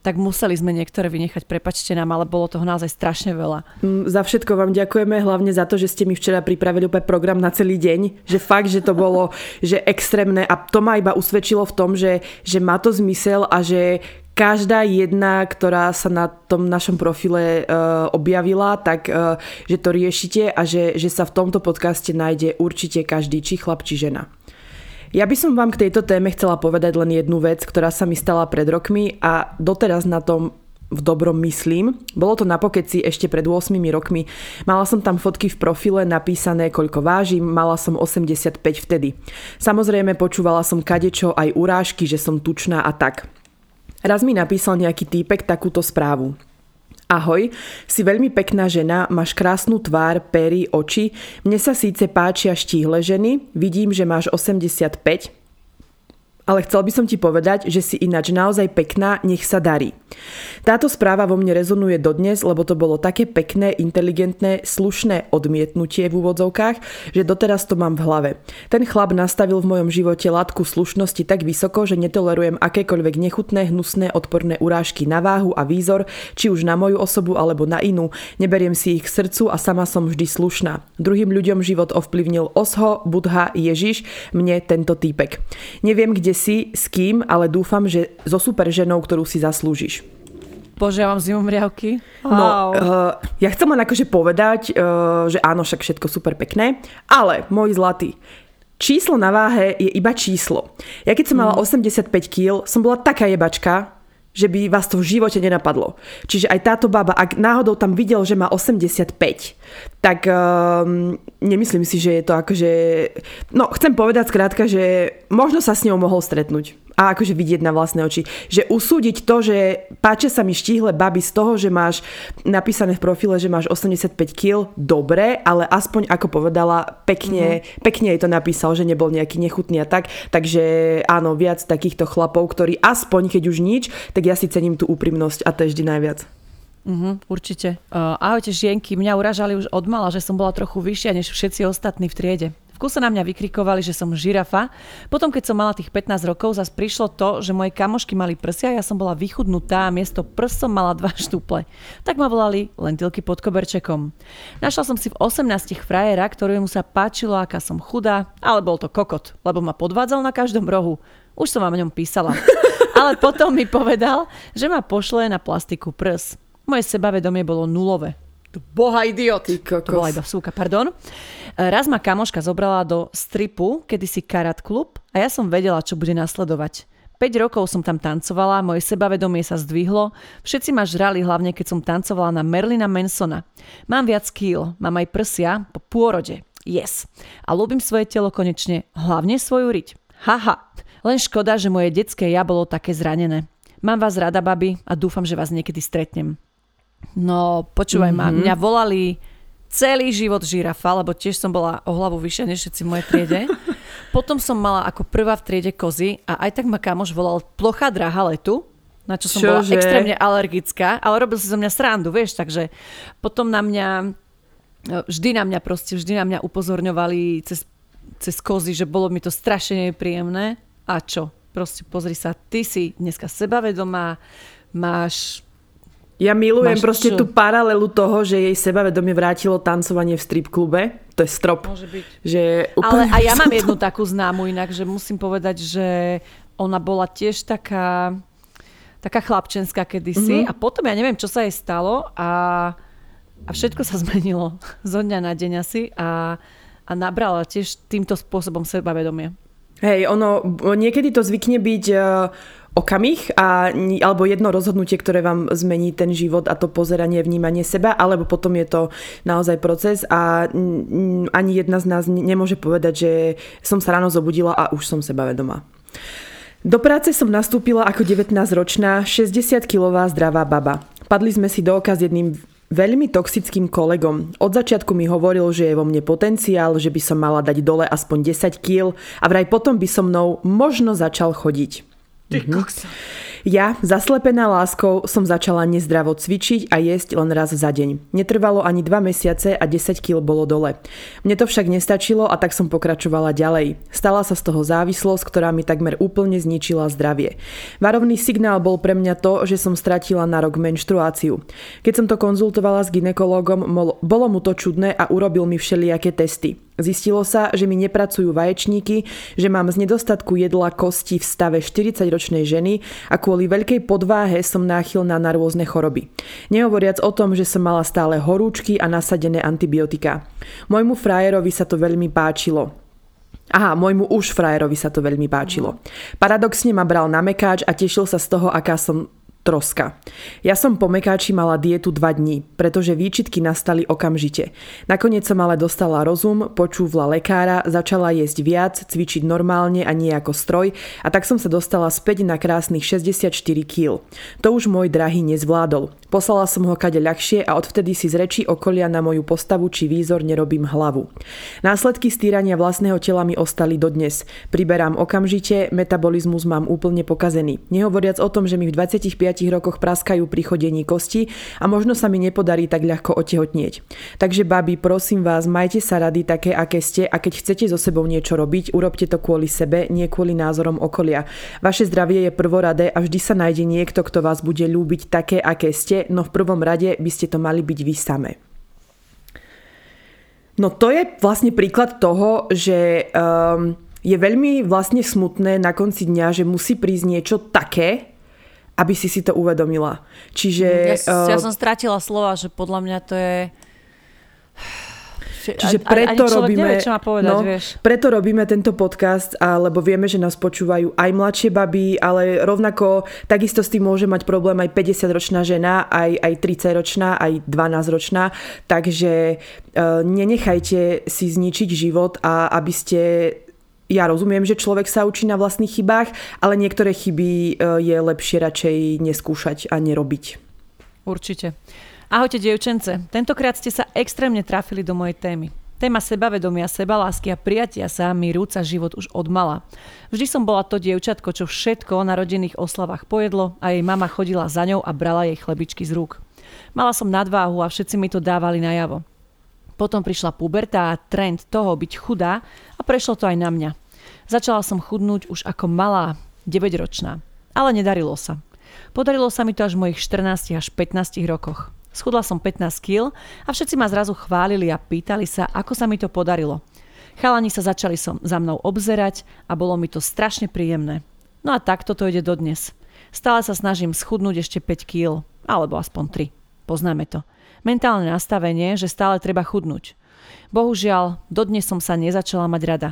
tak museli sme niektoré vynechať, prepačte nám, ale bolo toho naozaj strašne veľa. Mm, Za všetko vám ďakujeme, hlavne za to, že ste mi včera pripravili úplne program na celý deň, že fakt, že to bolo že extrémne a to ma iba usvedčilo v tom, že, že má to zmysel a že každá jedna, ktorá sa na tom našom profile uh, objavila, tak uh, že to riešite a že, že sa v tomto podcaste nájde určite každý, či chlap, či žena. Ja by som vám k tejto téme chcela povedať len jednu vec, ktorá sa mi stala pred rokmi a doteraz na tom v dobrom myslím. Bolo to na pokeci ešte pred 8 rokmi. Mala som tam fotky v profile napísané, koľko vážim, mala som 85 vtedy. Samozrejme počúvala som kadečo aj urážky, že som tučná a tak. Raz mi napísal nejaký týpek takúto správu. Ahoj, si veľmi pekná žena, máš krásnu tvár, pery, oči. Mne sa síce páčia štíhle ženy, vidím, že máš 85, ale chcel by som ti povedať, že si ináč naozaj pekná, nech sa darí. Táto správa vo mne rezonuje dodnes, lebo to bolo také pekné, inteligentné, slušné odmietnutie v úvodzovkách, že doteraz to mám v hlave. Ten chlap nastavil v mojom živote látku slušnosti tak vysoko, že netolerujem akékoľvek nechutné, hnusné, odporné urážky na váhu a výzor, či už na moju osobu alebo na inú. Neberiem si ich k srdcu a sama som vždy slušná. Druhým ľuďom život ovplyvnil Osho, Budha, Ježiš, mne tento týpek. Neviem, kde si, s kým, ale dúfam, že so super ženou, ktorú si zaslúžiš. Bože, ja mám zimu mriavky. No, uh, ja chcem len akože povedať, uh, že áno, však všetko super pekné, ale môj zlatý, číslo na váhe je iba číslo. Ja keď som mala 85 kg, som bola taká jebačka, že by vás to v živote nenapadlo. Čiže aj táto baba, ak náhodou tam videl, že má 85, tak um, nemyslím si, že je to akože... No, chcem povedať skrátka, že možno sa s ňou mohol stretnúť a akože vidieť na vlastné oči. Že usúdiť to, že páčia sa mi štíhle baby z toho, že máš napísané v profile, že máš 85 kg, dobre, ale aspoň ako povedala, pekne, mm-hmm. pekne jej to napísal, že nebol nejaký nechutný a tak. Takže áno, viac takýchto chlapov, ktorí aspoň keď už nič, tak ja si cením tú úprimnosť a to je vždy najviac. Uh, určite. Uh, ahojte žienky, mňa uražali už od mala, že som bola trochu vyššia než všetci ostatní v triede. V kuse na mňa vykrikovali, že som žirafa. Potom, keď som mala tých 15 rokov, zase prišlo to, že moje kamošky mali prsia, ja som bola vychudnutá a miesto prs som mala dva štuple. Tak ma volali lentilky pod koberčekom. Našla som si v 18 frajera, ktorému sa páčilo, aká som chudá, ale bol to kokot, lebo ma podvádzal na každom rohu. Už som vám o ňom písala. Ale potom mi povedal, že ma pošle na plastiku prs. Moje sebavedomie bolo nulové. Boha idiot. Ty kokos. To bola iba vsúka, pardon. Raz ma kamoška zobrala do stripu, kedysi Karat klub a ja som vedela, čo bude nasledovať. 5 rokov som tam tancovala, moje sebavedomie sa zdvihlo, všetci ma žrali hlavne keď som tancovala na Merlina Mansona. Mám viac kýl, mám aj prsia po pôrode. Yes. A ľúbim svoje telo konečne, hlavne svoju riť. Haha. Len škoda, že moje detské ja bolo také zranené. Mám vás rada, baby, a dúfam, že vás niekedy stretnem. No, počúvaj mm-hmm. ma, mňa volali celý život žirafa, lebo tiež som bola o hlavu vyššia než všetci v mojej triede. potom som mala ako prvá v triede kozy a aj tak ma kamoš volal plochá dráha letu, na čo som Čože? bola extrémne alergická, ale robil si zo mňa srandu, vieš, takže potom na mňa, e, vždy na mňa proste, vždy na mňa upozorňovali cez, cez kozy, že bolo mi to strašne nepríjemné. A čo? Proste pozri sa, ty si dneska sebavedomá, máš ja milujem Máš proste čo? tú paralelu toho, že jej sebavedomie vrátilo tancovanie v strip klube. To je strop. Môže byť. Že Ale a ja mám jednu takú známu inak, že musím povedať, že ona bola tiež taká, taká chlapčenská kedysi mm-hmm. a potom ja neviem, čo sa jej stalo a, a všetko sa zmenilo zo dňa na deň asi a, a nabrala tiež týmto spôsobom sebavedomie. Hej, ono, niekedy to zvykne byť uh, okamih a, alebo jedno rozhodnutie, ktoré vám zmení ten život a to pozeranie, vnímanie seba, alebo potom je to naozaj proces a ani jedna z nás nemôže povedať, že som sa ráno zobudila a už som sebavedomá. Do práce som nastúpila ako 19-ročná, 60-kilová zdravá baba. Padli sme si do oka s jedným veľmi toxickým kolegom. Od začiatku mi hovoril, že je vo mne potenciál, že by som mala dať dole aspoň 10 kg a vraj potom by so mnou možno začal chodiť. Mm-hmm. Ja, zaslepená láskou, som začala nezdravo cvičiť a jesť len raz za deň. Netrvalo ani dva mesiace a 10 kg bolo dole. Mne to však nestačilo a tak som pokračovala ďalej. Stala sa z toho závislosť, ktorá mi takmer úplne zničila zdravie. Varovný signál bol pre mňa to, že som stratila na rok menštruáciu. Keď som to konzultovala s ginekologom, bolo mu to čudné a urobil mi všelijaké testy. Zistilo sa, že mi nepracujú vaječníky, že mám z nedostatku jedla kosti v stave 40-ročnej ženy a kvôli veľkej podváhe som náchylná na rôzne choroby. Nehovoriac o tom, že som mala stále horúčky a nasadené antibiotika. Môjmu frajerovi sa to veľmi páčilo. Aha, môjmu už frajerovi sa to veľmi páčilo. Paradoxne ma bral na mekáč a tešil sa z toho, aká som troska. Ja som po mekáči mala dietu 2 dní, pretože výčitky nastali okamžite. Nakoniec som ale dostala rozum, počúvla lekára, začala jesť viac, cvičiť normálne a nie ako stroj a tak som sa dostala späť na krásnych 64 kg. To už môj drahý nezvládol. Poslala som ho kade ľahšie a odvtedy si z rečí okolia na moju postavu či výzor nerobím hlavu. Následky stýrania vlastného tela mi ostali dodnes. Priberám okamžite, metabolizmus mám úplne pokazený. Nehovoriac o tom, že mi v 25 rokoch praskajú pri chodení kosti a možno sa mi nepodarí tak ľahko otehotnieť. Takže babi, prosím vás, majte sa rady také, aké ste a keď chcete so sebou niečo robiť, urobte to kvôli sebe, nie kvôli názorom okolia. Vaše zdravie je prvoradé a vždy sa nájde niekto, kto vás bude ľúbiť také, aké ste no v prvom rade by ste to mali byť vy same. No to je vlastne príklad toho, že um, je veľmi vlastne smutné na konci dňa, že musí prísť niečo také, aby si si to uvedomila. Čiže... Ja, uh, ja som stratila slova, že podľa mňa to je Čiže preto robíme, nevie, čo má povedať, no, vieš. preto robíme tento podcast, lebo vieme, že nás počúvajú aj mladšie baby, ale rovnako takisto s tým môže mať problém aj 50-ročná žena, aj, aj 30-ročná, aj 12-ročná, takže uh, nenechajte si zničiť život a aby ste ja rozumiem, že človek sa učí na vlastných chybách, ale niektoré chyby e, je lepšie radšej neskúšať a nerobiť. Určite. Ahojte, dievčence. Tentokrát ste sa extrémne trafili do mojej témy. Téma sebavedomia, sebalásky a prijatia sa mi rúca život už od mala. Vždy som bola to dievčatko, čo všetko na rodinných oslavách pojedlo a jej mama chodila za ňou a brala jej chlebičky z rúk. Mala som nadváhu a všetci mi to dávali najavo. Potom prišla puberta a trend toho byť chudá prešlo to aj na mňa. Začala som chudnúť už ako malá, 9-ročná. Ale nedarilo sa. Podarilo sa mi to až v mojich 14 až 15 rokoch. Schudla som 15 kg a všetci ma zrazu chválili a pýtali sa, ako sa mi to podarilo. Chalani sa začali som za mnou obzerať a bolo mi to strašne príjemné. No a takto to ide dodnes. Stále sa snažím schudnúť ešte 5 kg, alebo aspoň 3. Poznáme to. Mentálne nastavenie, že stále treba chudnúť. Bohužiaľ, dodnes som sa nezačala mať rada.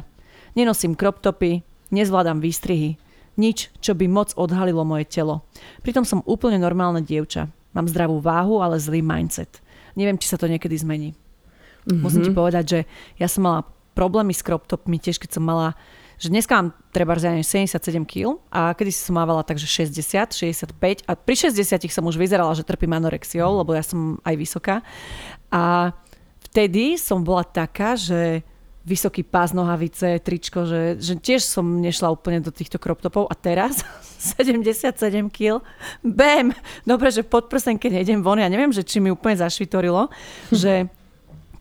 Nenosím crop topy, nezvládam výstrihy, nič, čo by moc odhalilo moje telo. Pritom som úplne normálne dievča. Mám zdravú váhu, ale zlý mindset. Neviem, či sa to niekedy zmení. Mm-hmm. Musím ti povedať, že ja som mala problémy s crop topmi tiež, keď som mala že dneska mám treba 77 kg a kedy som mávala takže 60, 65 a pri 60 som už vyzerala, že trpím anorexiou, lebo ja som aj vysoká. A vtedy som bola taká, že vysoký pás nohavice, tričko, že, že tiež som nešla úplne do týchto crop topov. A teraz 77 kg, bam, dobre, že pod prsenke nejdem von, ja neviem, že či mi úplne zašvitorilo, že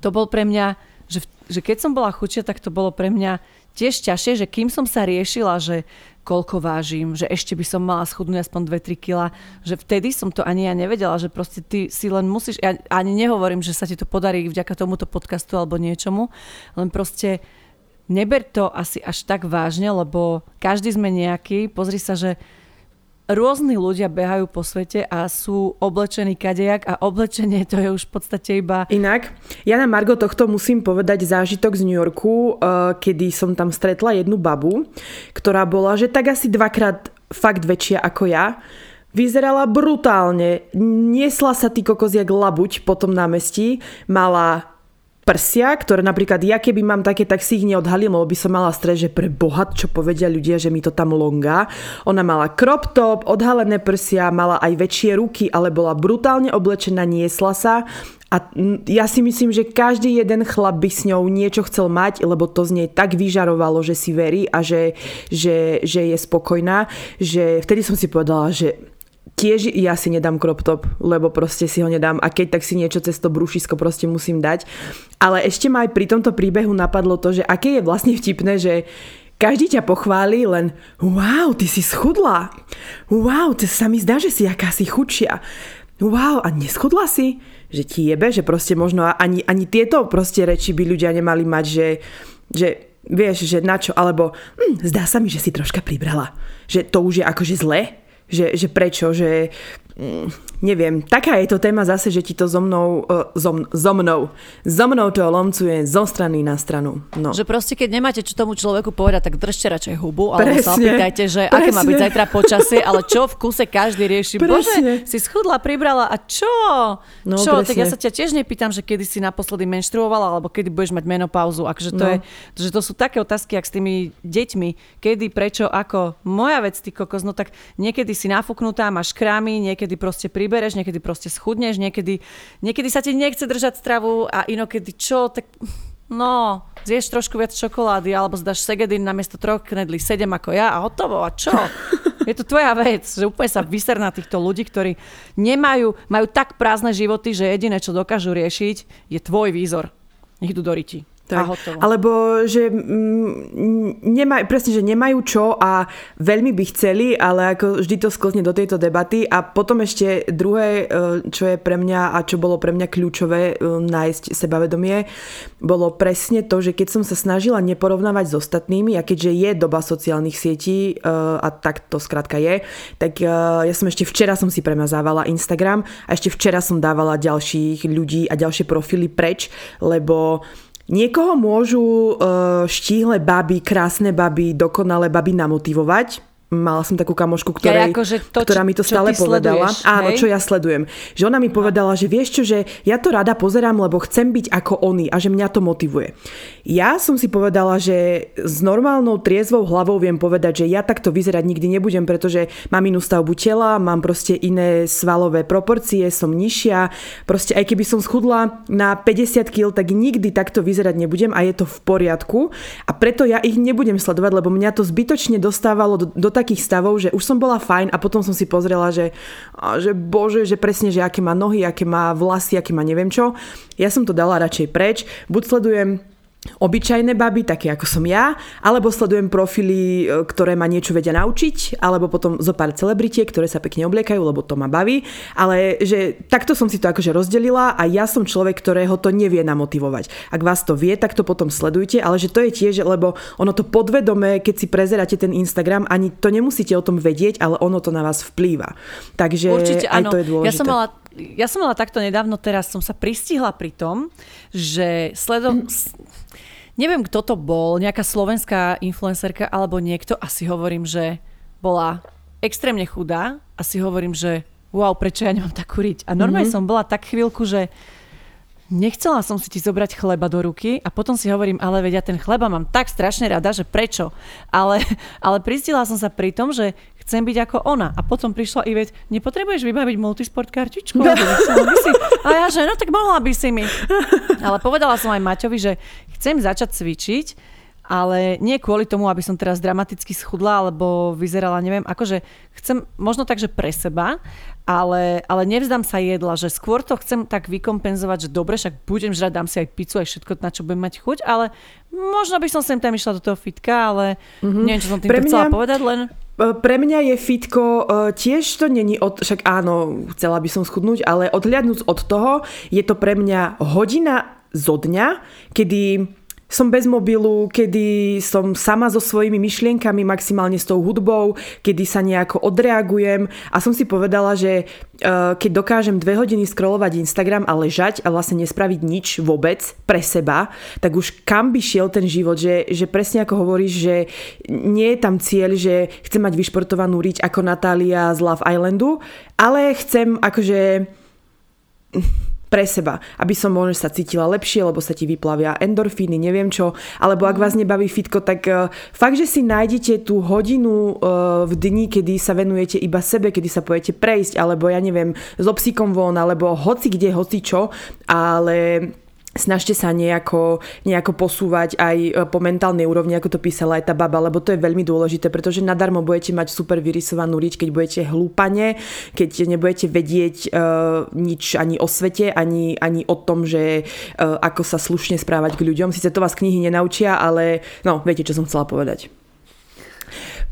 to bol pre mňa, že, že keď som bola chudšia, tak to bolo pre mňa tiež ťažšie, že kým som sa riešila, že koľko vážim, že ešte by som mala schudnúť aspoň 2-3 kila, že vtedy som to ani ja nevedela, že proste ty si len musíš, ja ani nehovorím, že sa ti to podarí vďaka tomuto podcastu alebo niečomu, len proste neber to asi až tak vážne, lebo každý sme nejaký, pozri sa, že rôzni ľudia behajú po svete a sú oblečení kadejak a oblečenie to je už v podstate iba... Inak, ja na Margo tohto musím povedať zážitok z New Yorku, uh, kedy som tam stretla jednu babu, ktorá bola, že tak asi dvakrát fakt väčšia ako ja. Vyzerala brutálne, niesla sa ty kokos jak labuť po tom námestí, mala prsia, ktoré napríklad ja keby mám také, tak si ich neodhalím, lebo by som mala stres, že pre boha, čo povedia ľudia, že mi to tam longa. Ona mala crop top, odhalené prsia, mala aj väčšie ruky, ale bola brutálne oblečená, niesla sa a ja si myslím, že každý jeden chlap by s ňou niečo chcel mať, lebo to z nej tak vyžarovalo, že si verí a že, že, že je spokojná, že vtedy som si povedala, že tiež ja si nedám crop top, lebo proste si ho nedám a keď tak si niečo cez to brúšisko proste musím dať. Ale ešte ma aj pri tomto príbehu napadlo to, že aké je vlastne vtipné, že každý ťa pochváli len wow, ty si schudla. Wow, to sa mi zdá, že si akási chudšia. Wow, a neschudla si? Že ti jebe, že proste možno ani, ani tieto proste reči by ľudia nemali mať, že, že vieš, že na čo, alebo hm, zdá sa mi, že si troška pribrala. Že to už je akože zle, že, že prečo, že neviem, taká je to téma zase, že ti to so mnou, uh, so, so mnou, so mnou to lomcuje zo strany na stranu. No. Že proste, keď nemáte čo tomu človeku povedať, tak držte radšej hubu, alebo presne, sa opýtajte, že presne. aké má byť zajtra počasie, ale čo v kuse každý rieši. Presne. Bože, si schudla, pribrala a čo? No, čo? Presne. Tak ja sa ťa tiež nepýtam, že kedy si naposledy menštruovala, alebo kedy budeš mať menopauzu. Akože to, no. je, že to sú také otázky, ak s tými deťmi, kedy, prečo, ako. Moja vec, ty kokos, no tak niekedy si nafúknutá, máš krámy, niekedy proste pribereš, niekedy proste schudneš, niekedy, niekedy sa ti nechce držať stravu a inokedy čo, tak no, zješ trošku viac čokolády alebo zdaš segedin namiesto troch knedlí sedem ako ja a hotovo a čo? Je to tvoja vec, že úplne sa vyser na týchto ľudí, ktorí nemajú, majú tak prázdne životy, že jediné, čo dokážu riešiť, je tvoj výzor. Nech idú do riti. Tak. A hotovo. Alebo, že mm, nemaj, presne, že nemajú čo a veľmi by chceli, ale ako vždy to sklzne do tejto debaty. A potom ešte druhé, e, čo je pre mňa a čo bolo pre mňa kľúčové e, nájsť sebavedomie, bolo presne to, že keď som sa snažila neporovnávať s ostatnými a keďže je doba sociálnych sietí e, a tak to skrátka je, tak ja som ešte včera som si premazávala Instagram a ešte včera som dávala ďalších ľudí a ďalšie profily preč, lebo Niekoho môžu uh, štíhle baby, krásne baby, dokonalé baby namotivovať, mala som takú kamošku, ktorej, ja akože to, ktorá mi to stále povedala. Sleduješ, Áno, hej? čo ja sledujem. Že ona mi povedala, že vieš čo, že ja to rada pozerám, lebo chcem byť ako oni a že mňa to motivuje. Ja som si povedala, že s normálnou triezvou hlavou viem povedať, že ja takto vyzerať nikdy nebudem, pretože mám inú stavbu tela, mám proste iné svalové proporcie, som nižšia. Proste aj keby som schudla na 50 kg, tak nikdy takto vyzerať nebudem a je to v poriadku. A preto ja ich nebudem sledovať, lebo mňa to zbytočne dostávalo do, do takých stavov, že už som bola fajn a potom som si pozrela, že, že bože, že presne, že aké má nohy, aké má vlasy, aké má neviem čo. Ja som to dala radšej preč. Buď sledujem obyčajné baby, také ako som ja, alebo sledujem profily, e, ktoré ma niečo vedia naučiť, alebo potom zo pár celebritie, ktoré sa pekne obliekajú, lebo to ma baví, ale že takto som si to akože rozdelila a ja som človek, ktorého to nevie namotivovať. Ak vás to vie, tak to potom sledujte, ale že to je tiež, lebo ono to podvedome, keď si prezeráte ten Instagram, ani to nemusíte o tom vedieť, ale ono to na vás vplýva. Takže Určite, aj áno. to je dôležité. Ja som mala ja som mala takto nedávno, teraz som sa pristihla pri tom, že sledom, neviem kto to bol, nejaká slovenská influencerka alebo niekto, asi hovorím, že bola extrémne chudá a si hovorím, že wow, prečo ja nemám tak kuriť. A normálne mm-hmm. som bola tak chvíľku, že nechcela som si ti zobrať chleba do ruky a potom si hovorím, ale vedia, ten chleba mám tak strašne rada, že prečo? Ale, ale pristila som sa pri tom, že chcem byť ako ona. A potom prišla Ivet, nepotrebuješ vybaviť multisport kartičku? A ja, že no tak mohla by si mi. Ale povedala som aj Maťovi, že chcem začať cvičiť, ale nie kvôli tomu, aby som teraz dramaticky schudla alebo vyzerala, neviem, akože chcem možno tak, že pre seba, ale, ale nevzdám sa jedla, že skôr to chcem tak vykompenzovať, že dobre, však budem žrať, dám si aj pizzu, aj všetko, na čo budem mať chuť, ale možno by som sem tam išla do toho fitka, ale mm-hmm. neviem, čo som tým mňa... chcela povedať, len... E, pre mňa je fitko, e, tiež to není od, však áno, chcela by som schudnúť, ale odhľadnúť od toho, je to pre mňa hodina zo dňa, kedy som bez mobilu, kedy som sama so svojimi myšlienkami, maximálne s tou hudbou, kedy sa nejako odreagujem. A som si povedala, že uh, keď dokážem dve hodiny scrollovať Instagram a ležať a vlastne nespraviť nič vôbec pre seba, tak už kam by šiel ten život, že, že presne ako hovoríš, že nie je tam cieľ, že chcem mať vyšportovanú riť ako Natália z Love Islandu, ale chcem akože pre seba, aby som možno sa cítila lepšie, lebo sa ti vyplavia endorfíny, neviem čo, alebo ak vás nebaví fitko, tak uh, fakt, že si nájdete tú hodinu uh, v dni, kedy sa venujete iba sebe, kedy sa pojete prejsť, alebo ja neviem, so psíkom von, alebo hoci kde, hoci čo, ale snažte sa nejako, nejako posúvať aj e, po mentálnej úrovni, ako to písala aj tá baba, lebo to je veľmi dôležité, pretože nadarmo budete mať super vyrysovanú rič, keď budete hlúpane, keď nebudete vedieť uh, nič ani o svete, ani, ani o tom, že uh, ako sa slušne správať k ľuďom. Sice to vás knihy nenaučia, ale no, viete, čo som chcela povedať.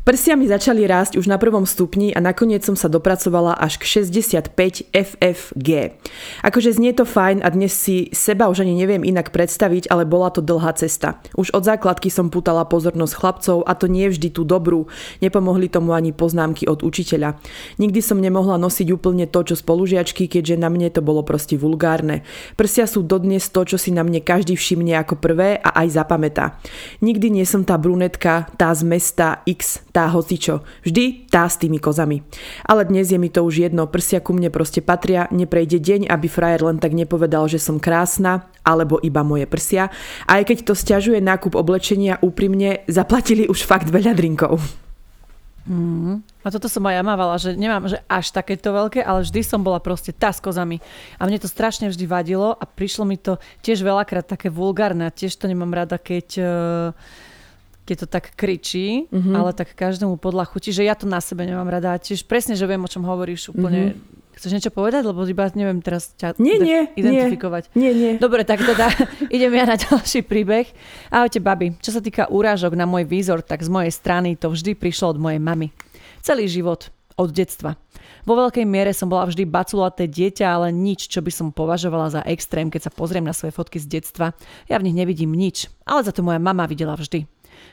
Prsia mi začali rásť už na prvom stupni a nakoniec som sa dopracovala až k 65 FFG. Akože znie to fajn a dnes si seba už ani neviem inak predstaviť, ale bola to dlhá cesta. Už od základky som putala pozornosť chlapcov a to nie vždy tú dobrú. Nepomohli tomu ani poznámky od učiteľa. Nikdy som nemohla nosiť úplne to, čo spolužiačky, keďže na mne to bolo proste vulgárne. Prsia sú dodnes to, čo si na mne každý všimne ako prvé a aj zapamätá. Nikdy nie som tá brunetka, tá z mesta X, tá hocičo. Vždy tá s tými kozami. Ale dnes je mi to už jedno, prsia ku mne proste patria, neprejde deň, aby frajer len tak nepovedal, že som krásna, alebo iba moje prsia. Aj keď to stiažuje nákup oblečenia, úprimne zaplatili už fakt veľa drinkov. Mm. A toto som aj ja mávala, že nemám že až takéto veľké, ale vždy som bola proste tá s kozami. A mne to strašne vždy vadilo a prišlo mi to tiež veľakrát také vulgárne tiež to nemám rada, keď uh, keď to tak kričí, mm-hmm. ale tak každému podľa chuti, že ja to na sebe nemám rada. Tiež presne, že viem, o čom hovoríš úplne. Mm-hmm. Chceš niečo povedať? Lebo iba neviem teraz ťa nie, nie, identifikovať. Nie, nie. Dobre, tak teda idem ja na ďalší príbeh. Ahojte, babi. Čo sa týka úrážok na môj výzor, tak z mojej strany to vždy prišlo od mojej mamy. Celý život. Od detstva. Vo veľkej miere som bola vždy baculaté dieťa, ale nič, čo by som považovala za extrém, keď sa pozriem na svoje fotky z detstva. Ja v nich nevidím nič, ale za to moja mama videla vždy.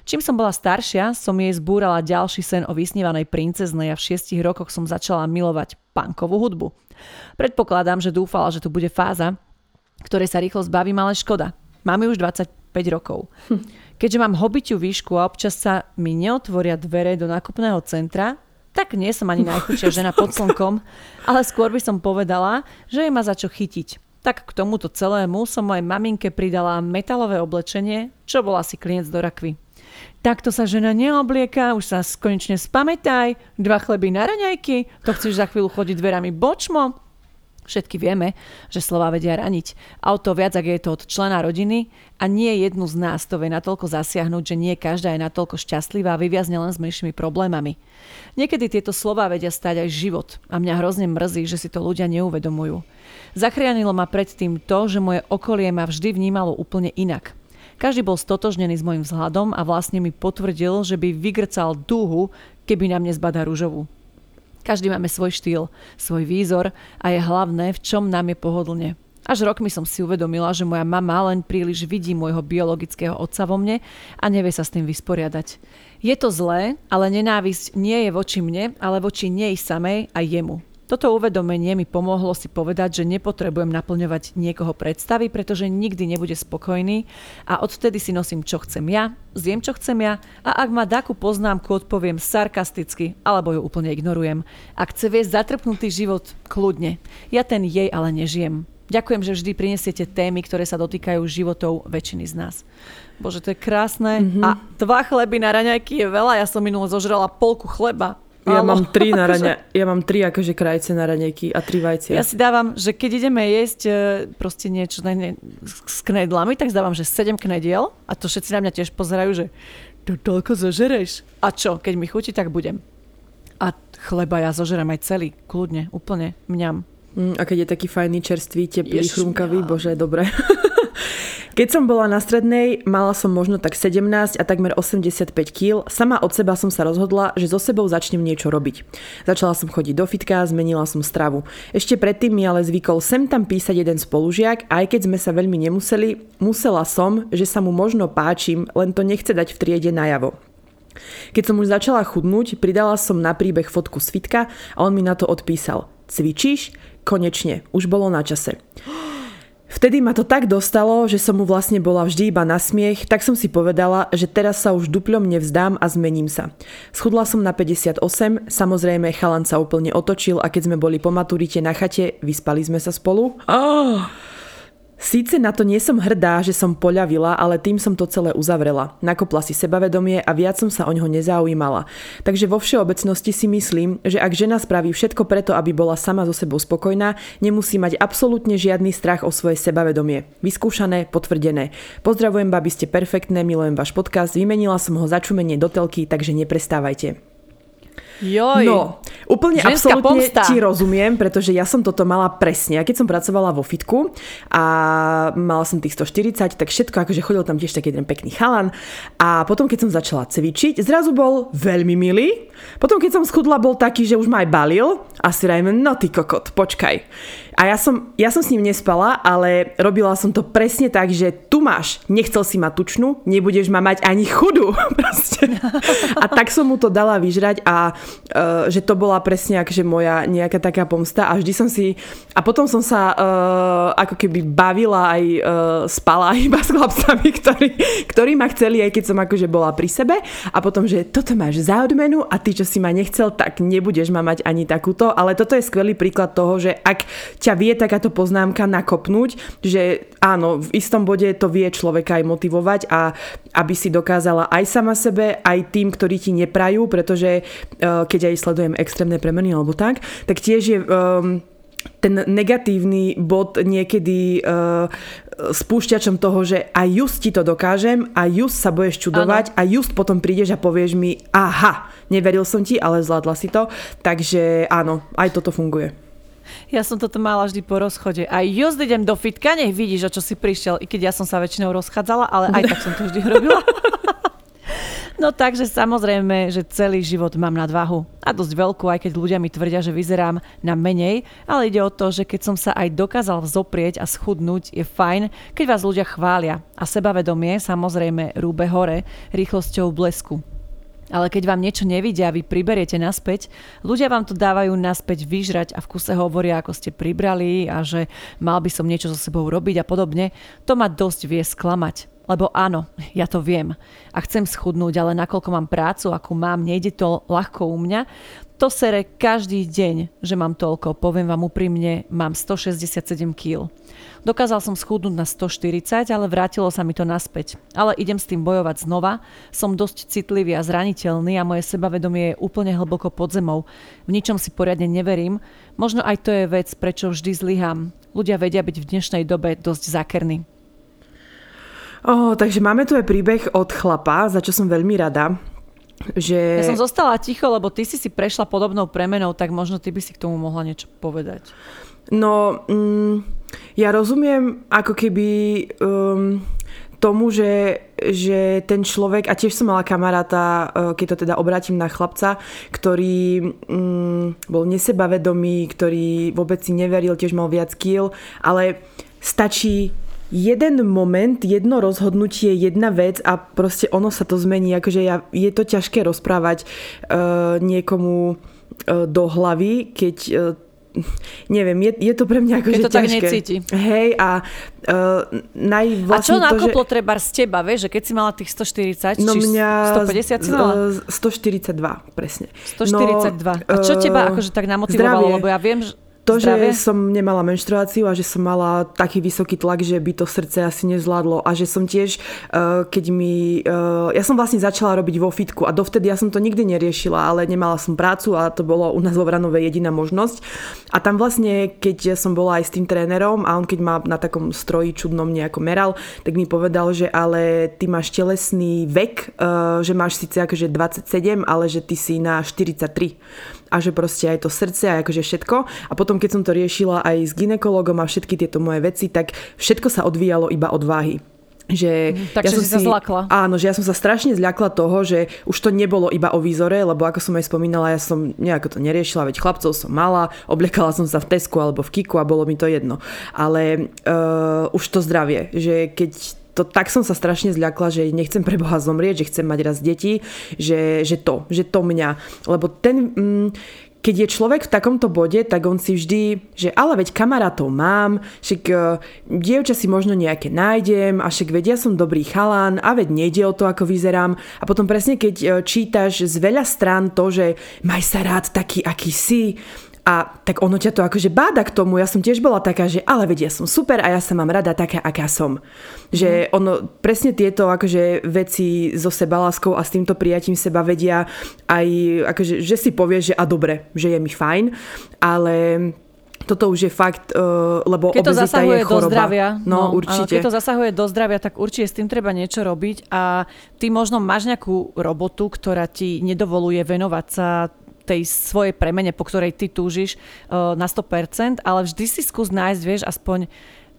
Čím som bola staršia, som jej zbúrala ďalší sen o vysnívanej princeznej a v šiestich rokoch som začala milovať punkovú hudbu. Predpokladám, že dúfala, že tu bude fáza, ktorej sa rýchlo zbavím, ale škoda. Máme už 25 rokov. Hm. Keďže mám hobitiu výšku a občas sa mi neotvoria dvere do nákupného centra, tak nie som ani najchudšia žena pod slnkom, ale skôr by som povedala, že je ma za čo chytiť. Tak k tomuto celému som mojej maminke pridala metalové oblečenie, čo bol asi klienc do rakvy. Takto sa žena neoblieka, už sa konečne spamätaj, dva chleby na raňajky, to chceš za chvíľu chodiť dverami bočmo. Všetky vieme, že slova vedia raniť. A o to viac, ak je to od člena rodiny a nie jednu z nás to vie natoľko zasiahnuť, že nie každá je natoľko šťastlivá a vyviazne len s menšími problémami. Niekedy tieto slova vedia stať aj život a mňa hrozne mrzí, že si to ľudia neuvedomujú. Zachránilo ma predtým to, že moje okolie ma vždy vnímalo úplne inak. Každý bol stotožnený s môjim vzhľadom a vlastne mi potvrdil, že by vygrcal dúhu, keby na mne zbadá rúžovú. Každý máme svoj štýl, svoj výzor a je hlavné, v čom nám je pohodlne. Až rokmi som si uvedomila, že moja mama len príliš vidí môjho biologického otca vo mne a nevie sa s tým vysporiadať. Je to zlé, ale nenávisť nie je voči mne, ale voči nej samej a jemu. Toto uvedomenie mi pomohlo si povedať, že nepotrebujem naplňovať niekoho predstavy, pretože nikdy nebude spokojný a odtedy si nosím, čo chcem ja, zjem, čo chcem ja a ak ma takú poznámku odpoviem sarkasticky alebo ju úplne ignorujem. Ak chce viesť zatrpnutý život, kľudne. Ja ten jej ale nežijem. Ďakujem, že vždy prinesiete témy, ktoré sa dotýkajú životov väčšiny z nás. Bože, to je krásne. Mm-hmm. A dva chleby na raňajky je veľa. Ja som minulo zožrala polku chleba Ja mám tri na rane, ja mám tri akože krajce na ranejky a tri vajcia. Ja si dávam, že keď ideme jesť e, proste niečo ne, s knedlami, tak dávam, že 7 knediel a to všetci na mňa tiež pozerajú, že to toľko zožereš. A čo, keď mi chutí, tak budem. A chleba ja zožerem aj celý, kľudne, úplne, mňam. Mm, a keď je taký fajný, čerstvý, teplý, Jež, chrumkavý, ja. bože, dobre. Keď som bola na strednej, mala som možno tak 17 a takmer 85 kg. Sama od seba som sa rozhodla, že so sebou začnem niečo robiť. Začala som chodiť do fitka, zmenila som stravu. Ešte predtým mi ale zvykol sem tam písať jeden spolužiak aj keď sme sa veľmi nemuseli, musela som, že sa mu možno páčim, len to nechce dať v triede najavo. Keď som už začala chudnúť, pridala som na príbeh fotku z fitka a on mi na to odpísal. Cvičíš? Konečne, už bolo na čase. Vtedy ma to tak dostalo, že som mu vlastne bola vždy iba na smiech, tak som si povedala, že teraz sa už duplom nevzdám a zmením sa. Schudla som na 58, samozrejme chalan sa úplne otočil a keď sme boli po maturite na chate, vyspali sme sa spolu. Oh. Síce na to nie som hrdá, že som poľavila, ale tým som to celé uzavrela. Nakopla si sebavedomie a viac som sa o ňoho nezaujímala. Takže vo všeobecnosti si myslím, že ak žena spraví všetko preto, aby bola sama so sebou spokojná, nemusí mať absolútne žiadny strach o svoje sebavedomie. Vyskúšané, potvrdené. Pozdravujem, babi, ste perfektné, milujem váš podcast, vymenila som ho začumenie do telky, takže neprestávajte. Joj. No, úplne Ženská absolútne pomsta. ti rozumiem, pretože ja som toto mala presne. A keď som pracovala vo fitku a mala som tých 140, tak všetko, akože chodil tam tiež taký jeden pekný chalan. A potom, keď som začala cvičiť, zrazu bol veľmi milý. Potom, keď som schudla, bol taký, že už ma aj balil. A si rajme, no ty kokot, počkaj. A ja som, ja som s ním nespala, ale robila som to presne tak, že tu máš, nechcel si ma tučnú, nebudeš ma mať ani chudú. a tak som mu to dala vyžrať a uh, že to bola presne akože moja nejaká taká pomsta a vždy som si... A potom som sa uh, ako keby bavila aj uh, spala iba s chlapcami, ktorí, ktorí ma chceli, aj keď som akože bola pri sebe. A potom, že toto máš za odmenu a ty, čo si ma nechcel, tak nebudeš ma mať ani takúto. Ale toto je skvelý príklad toho, že ak ťa vie takáto poznámka nakopnúť, že áno, v istom bode to vie človeka aj motivovať a aby si dokázala aj sama sebe, aj tým, ktorí ti neprajú, pretože uh, keď aj sledujem extrémne premeny alebo tak, tak tiež je um, ten negatívny bod niekedy uh, spúšťačom toho, že aj just ti to dokážem a just sa budeš čudovať ano. a just potom prídeš a povieš mi, aha, neveril som ti, ale zvládla si to. Takže áno, aj toto funguje. Ja som toto mala vždy po rozchode. A just idem do fitka, nech vidíš, o čo si prišiel. I keď ja som sa väčšinou rozchádzala, ale aj tak som to vždy robila. No takže samozrejme, že celý život mám nadvahu. A dosť veľkú, aj keď ľudia mi tvrdia, že vyzerám na menej, ale ide o to, že keď som sa aj dokázal vzoprieť a schudnúť, je fajn, keď vás ľudia chvália. A sebavedomie samozrejme rúbe hore rýchlosťou blesku. Ale keď vám niečo nevidia a vy priberiete naspäť, ľudia vám to dávajú naspäť vyžrať a v kuse hovoria, ako ste pribrali a že mal by som niečo so sebou robiť a podobne, to ma dosť vie sklamať. Lebo áno, ja to viem a chcem schudnúť, ale nakoľko mám prácu, akú mám, nejde to ľahko u mňa, to sere každý deň, že mám toľko. Poviem vám úprimne, mám 167 kg. Dokázal som schudnúť na 140, ale vrátilo sa mi to naspäť. Ale idem s tým bojovať znova. Som dosť citlivý a zraniteľný a moje sebavedomie je úplne hlboko pod zemou. V ničom si poriadne neverím. Možno aj to je vec, prečo vždy zlyhám. Ľudia vedia byť v dnešnej dobe dosť zákerní. Oh, takže máme tu aj príbeh od chlapa, za čo som veľmi rada že... Ja som zostala ticho, lebo ty si si prešla podobnou premenou, tak možno ty by si k tomu mohla niečo povedať. No, mm, ja rozumiem ako keby um, tomu, že, že ten človek, a tiež som mala kamaráta, uh, keď to teda obrátim na chlapca, ktorý um, bol nesebavedomý, ktorý vôbec si neveril, tiež mal viac kýl, ale stačí jeden moment, jedno rozhodnutie, jedna vec a proste ono sa to zmení. Akože ja, je to ťažké rozprávať uh, niekomu uh, do hlavy, keď uh, neviem, je, je to pre mňa akože to ťažké. tak necíti. Hej a uh, naj A čo nakoplo že... treba z teba, vieš, že keď si mala tých 140, no či mňa 150 si mala? 142, presne. 142. No, a čo teba akože tak namotivovalo? Zdravie. Lebo ja viem, že To, Zdravie? že som nemala menštruáciu a že som mala taký vysoký tlak, že by to srdce asi nezvládlo a že som tiež, uh, keď mi... Uh, ja som vlastne začala robiť vo fitku a dovtedy ja som to nikdy neriešila, ale nemala som prácu a to bolo u nás vo Vranove jediná možnosť. A tam vlastne, keď som bola aj s tým trénerom a on keď ma na takom stroji čudnom nejako meral, tak mi povedal, že ale ty máš telesný vek, uh, že máš síce akože 27, ale že ty si na 43 a že proste aj to srdce a akože všetko. A potom, keď som to riešila aj s ginekologom a všetky tieto moje veci, tak všetko sa odvíjalo iba od váhy že mm, Takže ja som si sa zlakla. Áno, že ja som sa strašne zľakla toho, že už to nebolo iba o výzore, lebo ako som aj spomínala, ja som nejako to neriešila, veď chlapcov som mala, obliekala som sa v Tesku alebo v Kiku a bolo mi to jedno. Ale uh, už to zdravie, že keď to, tak som sa strašne zľakla, že nechcem pre Boha zomrieť, že chcem mať raz deti, že, že to, že to mňa. Lebo ten... Mm, keď je človek v takomto bode, tak on si vždy, že ale veď kamarátov mám, však uh, dievča si možno nejaké nájdem a však vedia som dobrý chalán a veď nejde o to, ako vyzerám. A potom presne keď uh, čítaš z veľa strán to, že maj sa rád taký, aký si, a tak ono ťa to akože báda k tomu. Ja som tiež bola taká, že ale vedia, som super a ja sa mám rada taká, aká som. Že mm. ono, presne tieto akože veci so sebaláskou a s týmto prijatím seba vedia aj, akože, že si povieš, že a dobre, že je mi fajn, ale toto už je fakt, uh, lebo keď to zasahuje je do zdravia, no, no určite. keď to zasahuje do zdravia, tak určite s tým treba niečo robiť a ty možno máš nejakú robotu, ktorá ti nedovoluje venovať sa tej svojej premene, po ktorej ty túžiš uh, na 100%, ale vždy si skús nájsť, vieš, aspoň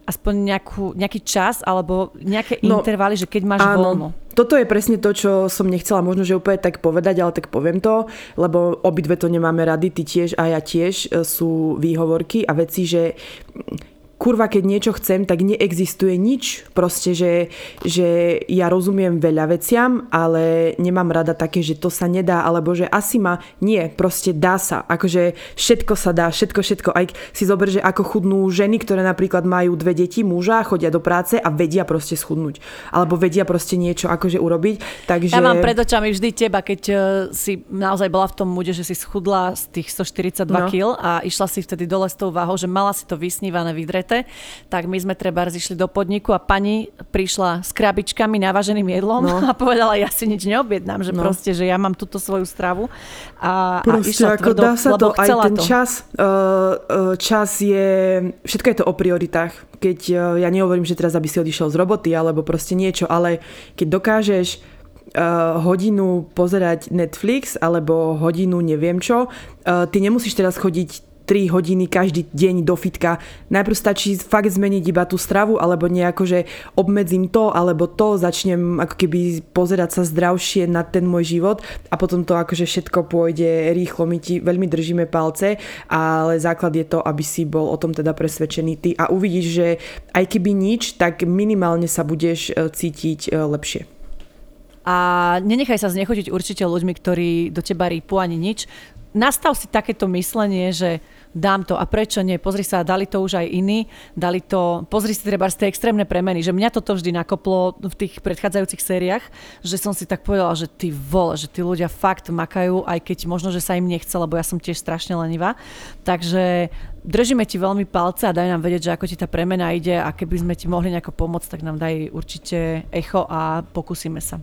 aspoň nejakú, nejaký čas alebo nejaké no, intervaly, že keď máš áno. voľno. Toto je presne to, čo som nechcela možno, že úplne tak povedať, ale tak poviem to, lebo obidve to nemáme rady, ty tiež a ja tiež e, sú výhovorky a veci, že kurva, keď niečo chcem, tak neexistuje nič. Proste, že, že ja rozumiem veľa veciam, ale nemám rada také, že to sa nedá, alebo že asi ma nie, proste dá sa. Akože všetko sa dá, všetko, všetko. Aj si zober, že ako chudnú ženy, ktoré napríklad majú dve deti, muža, chodia do práce a vedia proste schudnúť. Alebo vedia proste niečo akože urobiť. Takže... Ja mám pred očami vždy teba, keď uh, si naozaj bola v tom mude, že si schudla z tých 142 no. kg a išla si vtedy dole s tou váhou, že mala si to vysnívané, vydreté dôležité, tak my sme treba zišli do podniku a pani prišla s krabičkami naváženým jedlom no. a povedala, ja si nič neobjednám, že no. proste, že ja mám túto svoju stravu a, proste, a išla ako tvrdo, dá sa to, aj ten to. čas, uh, čas je, všetko je to o prioritách. Keď, uh, ja nehovorím, že teraz, aby si odišiel z roboty alebo proste niečo, ale keď dokážeš uh, hodinu pozerať Netflix alebo hodinu neviem čo, uh, ty nemusíš teraz chodiť 3 hodiny každý deň do fitka. Najprv stačí fakt zmeniť iba tú stravu, alebo nejako, že obmedzím to, alebo to, začnem ako keby pozerať sa zdravšie na ten môj život a potom to akože všetko pôjde rýchlo. My ti veľmi držíme palce, ale základ je to, aby si bol o tom teda presvedčený ty a uvidíš, že aj keby nič, tak minimálne sa budeš e, cítiť e, lepšie. A nenechaj sa znechotiť určite ľuďmi, ktorí do teba rýpu ani nič. Nastav si takéto myslenie, že dám to a prečo nie, pozri sa, dali to už aj iní, dali to, pozri si treba z tej extrémne premeny, že mňa toto vždy nakoplo v tých predchádzajúcich sériách, že som si tak povedala, že ty vole, že tí ľudia fakt makajú, aj keď možno, že sa im nechce, lebo ja som tiež strašne lenivá. Takže držíme ti veľmi palce a daj nám vedieť, že ako ti tá premena ide a keby sme ti mohli nejako pomôcť, tak nám daj určite echo a pokúsime sa.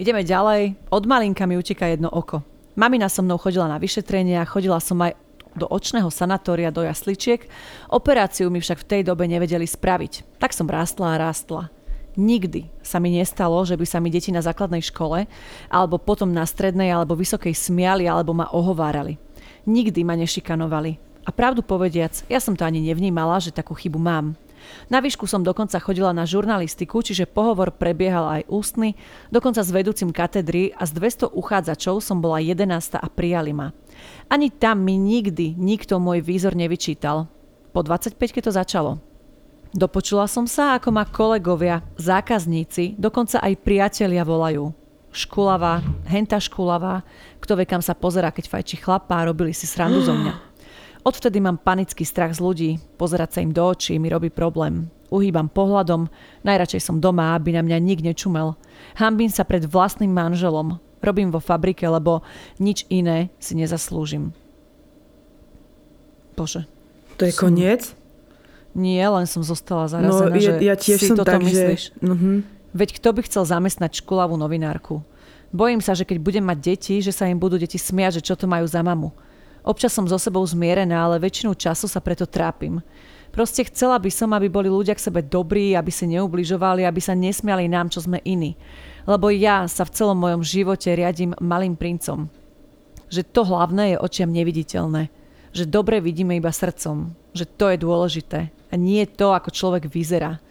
Ideme ďalej. Od malinka mi uteká jedno oko. Mamina so mnou chodila na vyšetrenia, chodila som aj do očného sanatória do jasličiek, operáciu mi však v tej dobe nevedeli spraviť. Tak som rástla a rástla. Nikdy sa mi nestalo, že by sa mi deti na základnej škole alebo potom na strednej alebo vysokej smiali alebo ma ohovárali. Nikdy ma nešikanovali. A pravdu povediac, ja som to ani nevnímala, že takú chybu mám. Na výšku som dokonca chodila na žurnalistiku, čiže pohovor prebiehal aj ústny, dokonca s vedúcim katedry a z 200 uchádzačov som bola 11 a prijali ma. Ani tam mi nikdy nikto môj výzor nevyčítal. Po 25 keď to začalo. Dopočula som sa, ako ma kolegovia, zákazníci, dokonca aj priatelia volajú. Škulavá, henta škulavá, kto vie kam sa pozera, keď fajči chlapá, robili si srandu zo mňa. Odvtedy mám panický strach z ľudí, pozerať sa im do očí mi robí problém. Uhýbam pohľadom, najradšej som doma, aby na mňa nik nečumel. Hambím sa pred vlastným manželom. Robím vo fabrike, lebo nič iné si nezaslúžim. Akože. To je koniec? Nie, len som zostala zarazená, No, ja, že ja tiež si som toto tak, myslíš. že... Uh-huh. Veď kto by chcel zamestnať školavú novinárku? Bojím sa, že keď budem mať deti, že sa im budú deti smiať, že čo to majú za mamu. Občas som so sebou zmierená, ale väčšinu času sa preto trápim. Proste chcela by som, aby boli ľudia k sebe dobrí, aby si neubližovali, aby sa nesmiali nám, čo sme iní. Lebo ja sa v celom mojom živote riadím malým princom. Že to hlavné je očiam neviditeľné. Že dobre vidíme iba srdcom. Že to je dôležité. A nie to, ako človek vyzerá.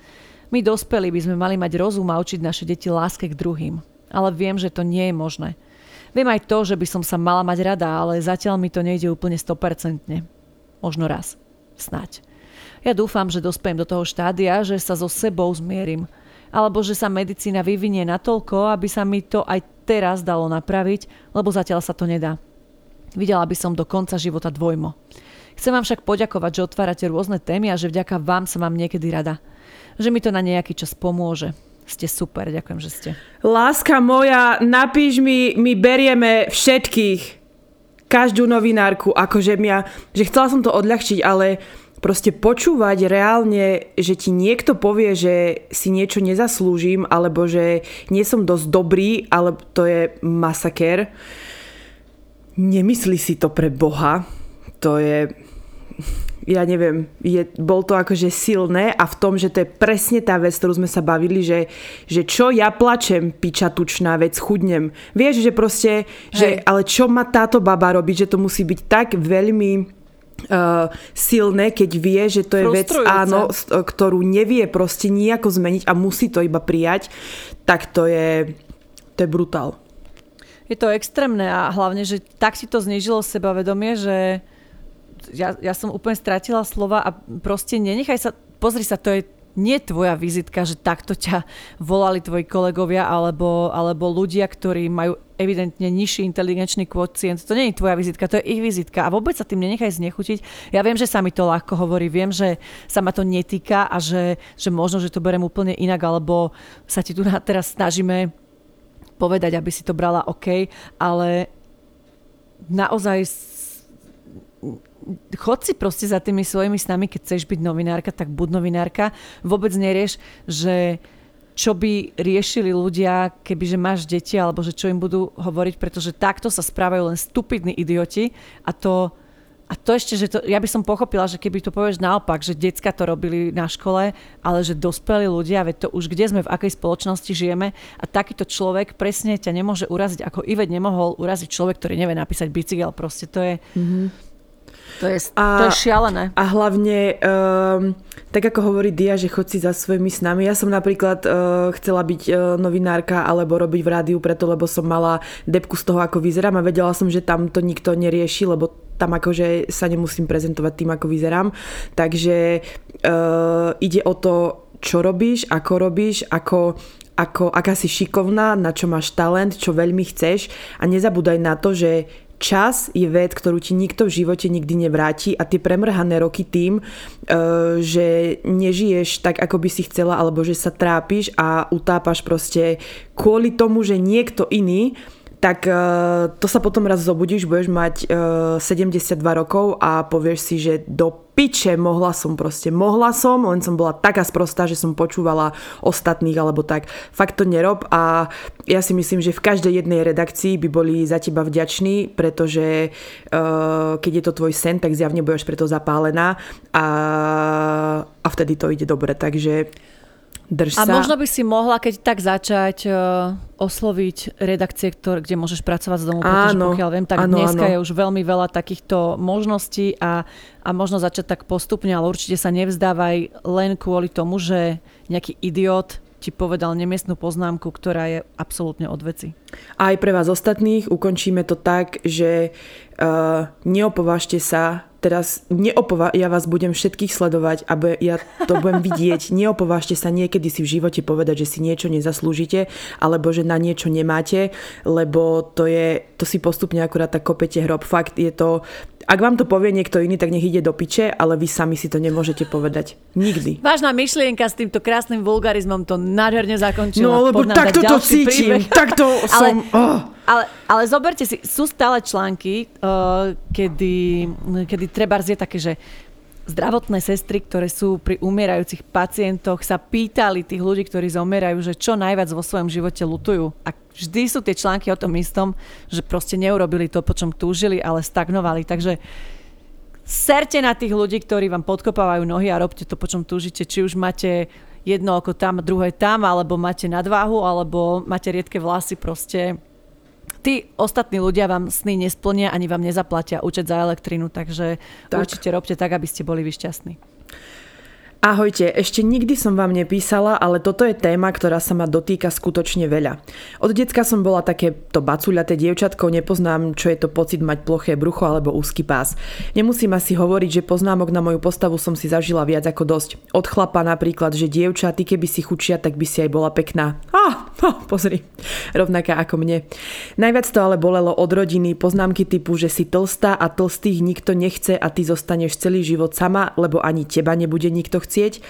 My dospelí by sme mali mať rozum a učiť naše deti láske k druhým. Ale viem, že to nie je možné. Viem aj to, že by som sa mala mať rada, ale zatiaľ mi to nejde úplne 100%. Možno raz. Snáď. Ja dúfam, že dospejem do toho štádia, že sa so sebou zmierim. Alebo že sa medicína vyvinie natoľko, aby sa mi to aj teraz dalo napraviť, lebo zatiaľ sa to nedá. Videla by som do konca života dvojmo. Chcem vám však poďakovať, že otvárate rôzne témy a že vďaka vám sa mám niekedy rada. Že mi to na nejaký čas pomôže. Ste super, ďakujem, že ste. Láska moja, napíš mi, my berieme všetkých. Každú novinárku, akože mňa, že chcela som to odľahčiť, ale proste počúvať reálne, že ti niekto povie, že si niečo nezaslúžim, alebo že nie som dosť dobrý, ale to je masaker. Nemyslí si to pre Boha. To je ja neviem, je, bol to akože silné a v tom, že to je presne tá vec, ktorú sme sa bavili, že, že čo ja plačem, piča tučná vec, chudnem. Vieš, že proste, že, ale čo má táto baba robiť, že to musí byť tak veľmi Uh, silné, keď vie, že to je vec, áno, ktorú nevie proste nejako zmeniť a musí to iba prijať, tak to je, to je brutál. Je to extrémne a hlavne, že tak si to znižilo sebavedomie, že ja, ja som úplne stratila slova a proste nenechaj sa, pozri sa, to je nie tvoja vizitka, že takto ťa volali tvoji kolegovia alebo, alebo ľudia, ktorí majú evidentne nižší inteligenčný kvocient. To nie je tvoja vizitka, to je ich vizitka a vôbec sa tým nenechaj znechutiť. Ja viem, že sa mi to ľahko hovorí, viem, že sa ma to netýka a že, že možno, že to berem úplne inak, alebo sa ti tu teraz snažíme povedať, aby si to brala OK, ale naozaj chod si proste za tými svojimi snami, keď chceš byť novinárka, tak buď novinárka. Vôbec nerieš, že čo by riešili ľudia, kebyže máš deti, alebo že čo im budú hovoriť, pretože takto sa správajú len stupidní idioti a to, a to ešte, že to, ja by som pochopila, že keby to povieš naopak, že decka to robili na škole, ale že dospelí ľudia, veď to už kde sme, v akej spoločnosti žijeme a takýto človek presne ťa nemôže uraziť, ako Ivet nemohol uraziť človek, ktorý nevie napísať bicykel, proste to je... Mm-hmm to je, a, to je šialené. A hlavne, um, tak ako hovorí Dia, že chod si za svojimi snami. Ja som napríklad uh, chcela byť uh, novinárka alebo robiť v rádiu preto, lebo som mala depku z toho, ako vyzerám a vedela som, že tam to nikto nerieši, lebo tam akože sa nemusím prezentovať tým, ako vyzerám. Takže uh, ide o to, čo robíš, ako robíš, ako ako, aká si šikovná, na čo máš talent, čo veľmi chceš a nezabúdaj na to, že čas je vec, ktorú ti nikto v živote nikdy nevráti a tie premrhané roky tým, e, že nežiješ tak, ako by si chcela, alebo že sa trápiš a utápaš proste kvôli tomu, že niekto iný tak uh, to sa potom raz zobudíš, budeš mať uh, 72 rokov a povieš si, že do piče mohla som proste, mohla som, len som bola taká sprostá, že som počúvala ostatných alebo tak. Fakt to nerob a ja si myslím, že v každej jednej redakcii by boli za teba vďační, pretože uh, keď je to tvoj sen, tak zjavne budeš preto zapálená a, a vtedy to ide dobre, takže Drž sa. A možno by si mohla, keď tak začať uh, osloviť redakcie, ktor- kde môžeš pracovať z domu, pretože áno, pokiaľ viem, tak áno, dneska áno. je už veľmi veľa takýchto možností a, a možno začať tak postupne, ale určite sa nevzdávaj len kvôli tomu, že nejaký idiot ti povedal nemiestnú poznámku, ktorá je absolútne od veci. Aj pre vás ostatných ukončíme to tak, že uh, neopovažte sa teraz neopova- ja vás budem všetkých sledovať a ja to budem vidieť. Neopovážte sa niekedy si v živote povedať, že si niečo nezaslúžite alebo že na niečo nemáte, lebo to je, to si postupne akurát tak kopete hrob. Fakt je to, ak vám to povie niekto iný, tak nech ide do piče, ale vy sami si to nemôžete povedať. Nikdy. Vážna myšlienka s týmto krásnym vulgarizmom to nádherne zakončila. No, lebo takto to cítim. Príbeh. Takto som... Ale... Oh Ale, ale zoberte si, sú stále články, uh, kedy, kedy treba je také, že zdravotné sestry, ktoré sú pri umierajúcich pacientoch, sa pýtali tých ľudí, ktorí zomierajú, že čo najviac vo svojom živote lutujú. A vždy sú tie články o tom istom, že proste neurobili to, po čom túžili, ale stagnovali. Takže serte na tých ľudí, ktorí vám podkopávajú nohy a robte to, po čom túžite. Či už máte jedno oko tam, druhé tam, alebo máte nadváhu, alebo máte riedke vlasy, proste tí ostatní ľudia vám sny nesplnia ani vám nezaplatia účet za elektrinu, takže tak. určite robte tak, aby ste boli vyšťastní. Ahojte, ešte nikdy som vám nepísala, ale toto je téma, ktorá sa ma dotýka skutočne veľa. Od decka som bola také to bacuľaté dievčatko, nepoznám, čo je to pocit mať ploché brucho alebo úzky pás. Nemusím asi hovoriť, že poznámok na moju postavu som si zažila viac ako dosť. Od chlapa napríklad, že dievča, ty keby si chučia, tak by si aj bola pekná. Ah, pozri, rovnaká ako mne. Najviac to ale bolelo od rodiny, poznámky typu, že si tlstá a tlstých nikto nechce a ty zostaneš celý život sama, lebo ani teba nebude nikto chcieť.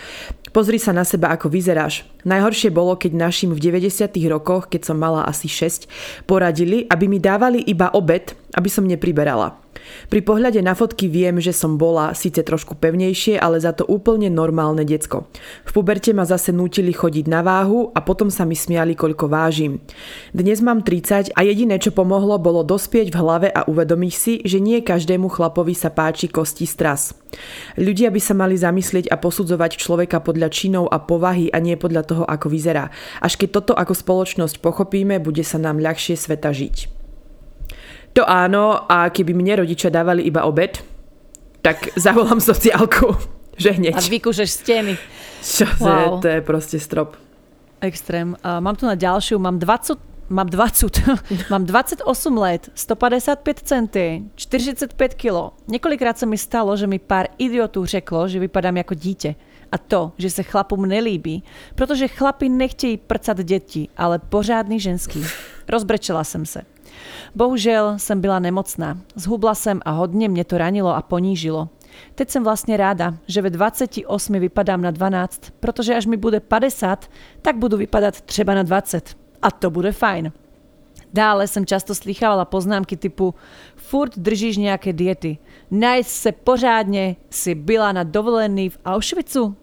Pozri sa na seba, ako vyzeráš. Najhoršie bolo, keď našim v 90. rokoch, keď som mala asi 6, poradili, aby mi dávali iba obed, aby som nepriberala. Pri pohľade na fotky viem, že som bola síce trošku pevnejšie, ale za to úplne normálne decko. V puberte ma zase nútili chodiť na váhu a potom sa mi smiali, koľko vážim. Dnes mám 30 a jediné, čo pomohlo, bolo dospieť v hlave a uvedomiť si, že nie každému chlapovi sa páči kosti stras. Ľudia by sa mali zamyslieť a posudzovať človeka podľa činov a povahy a nie podľa toho, ako vyzerá. Až keď toto ako spoločnosť pochopíme, bude sa nám ľahšie sveta žiť. To áno, a keby mne rodičia dávali iba obed, tak zavolám sociálku, že hneď. A vykúšeš steny. Čo wow. to je proste strop. Extrém. Uh, mám tu na ďalšiu, mám 20 Mám 20, mám 28 let, 155 cm, 45 kg. Několikrát sa mi stalo, že mi pár idiotů řeklo, že vypadám jako dítě. A to, že se chlapům nelíbí, protože chlapi nechtějí prcat děti, ale pořádný ženský. Rozbrečela jsem se. Bohužel jsem byla nemocná. Zhubla jsem a hodně mě to ranilo a ponížilo. Teď jsem vlastně ráda, že ve 28 vypadám na 12, protože až mi bude 50, tak budu vypadat třeba na 20. A to bude fajn. Dále jsem často slychávala poznámky typu furt držíš nějaké diety, najít se pořádně, si byla na dovolený v Auschwitzu,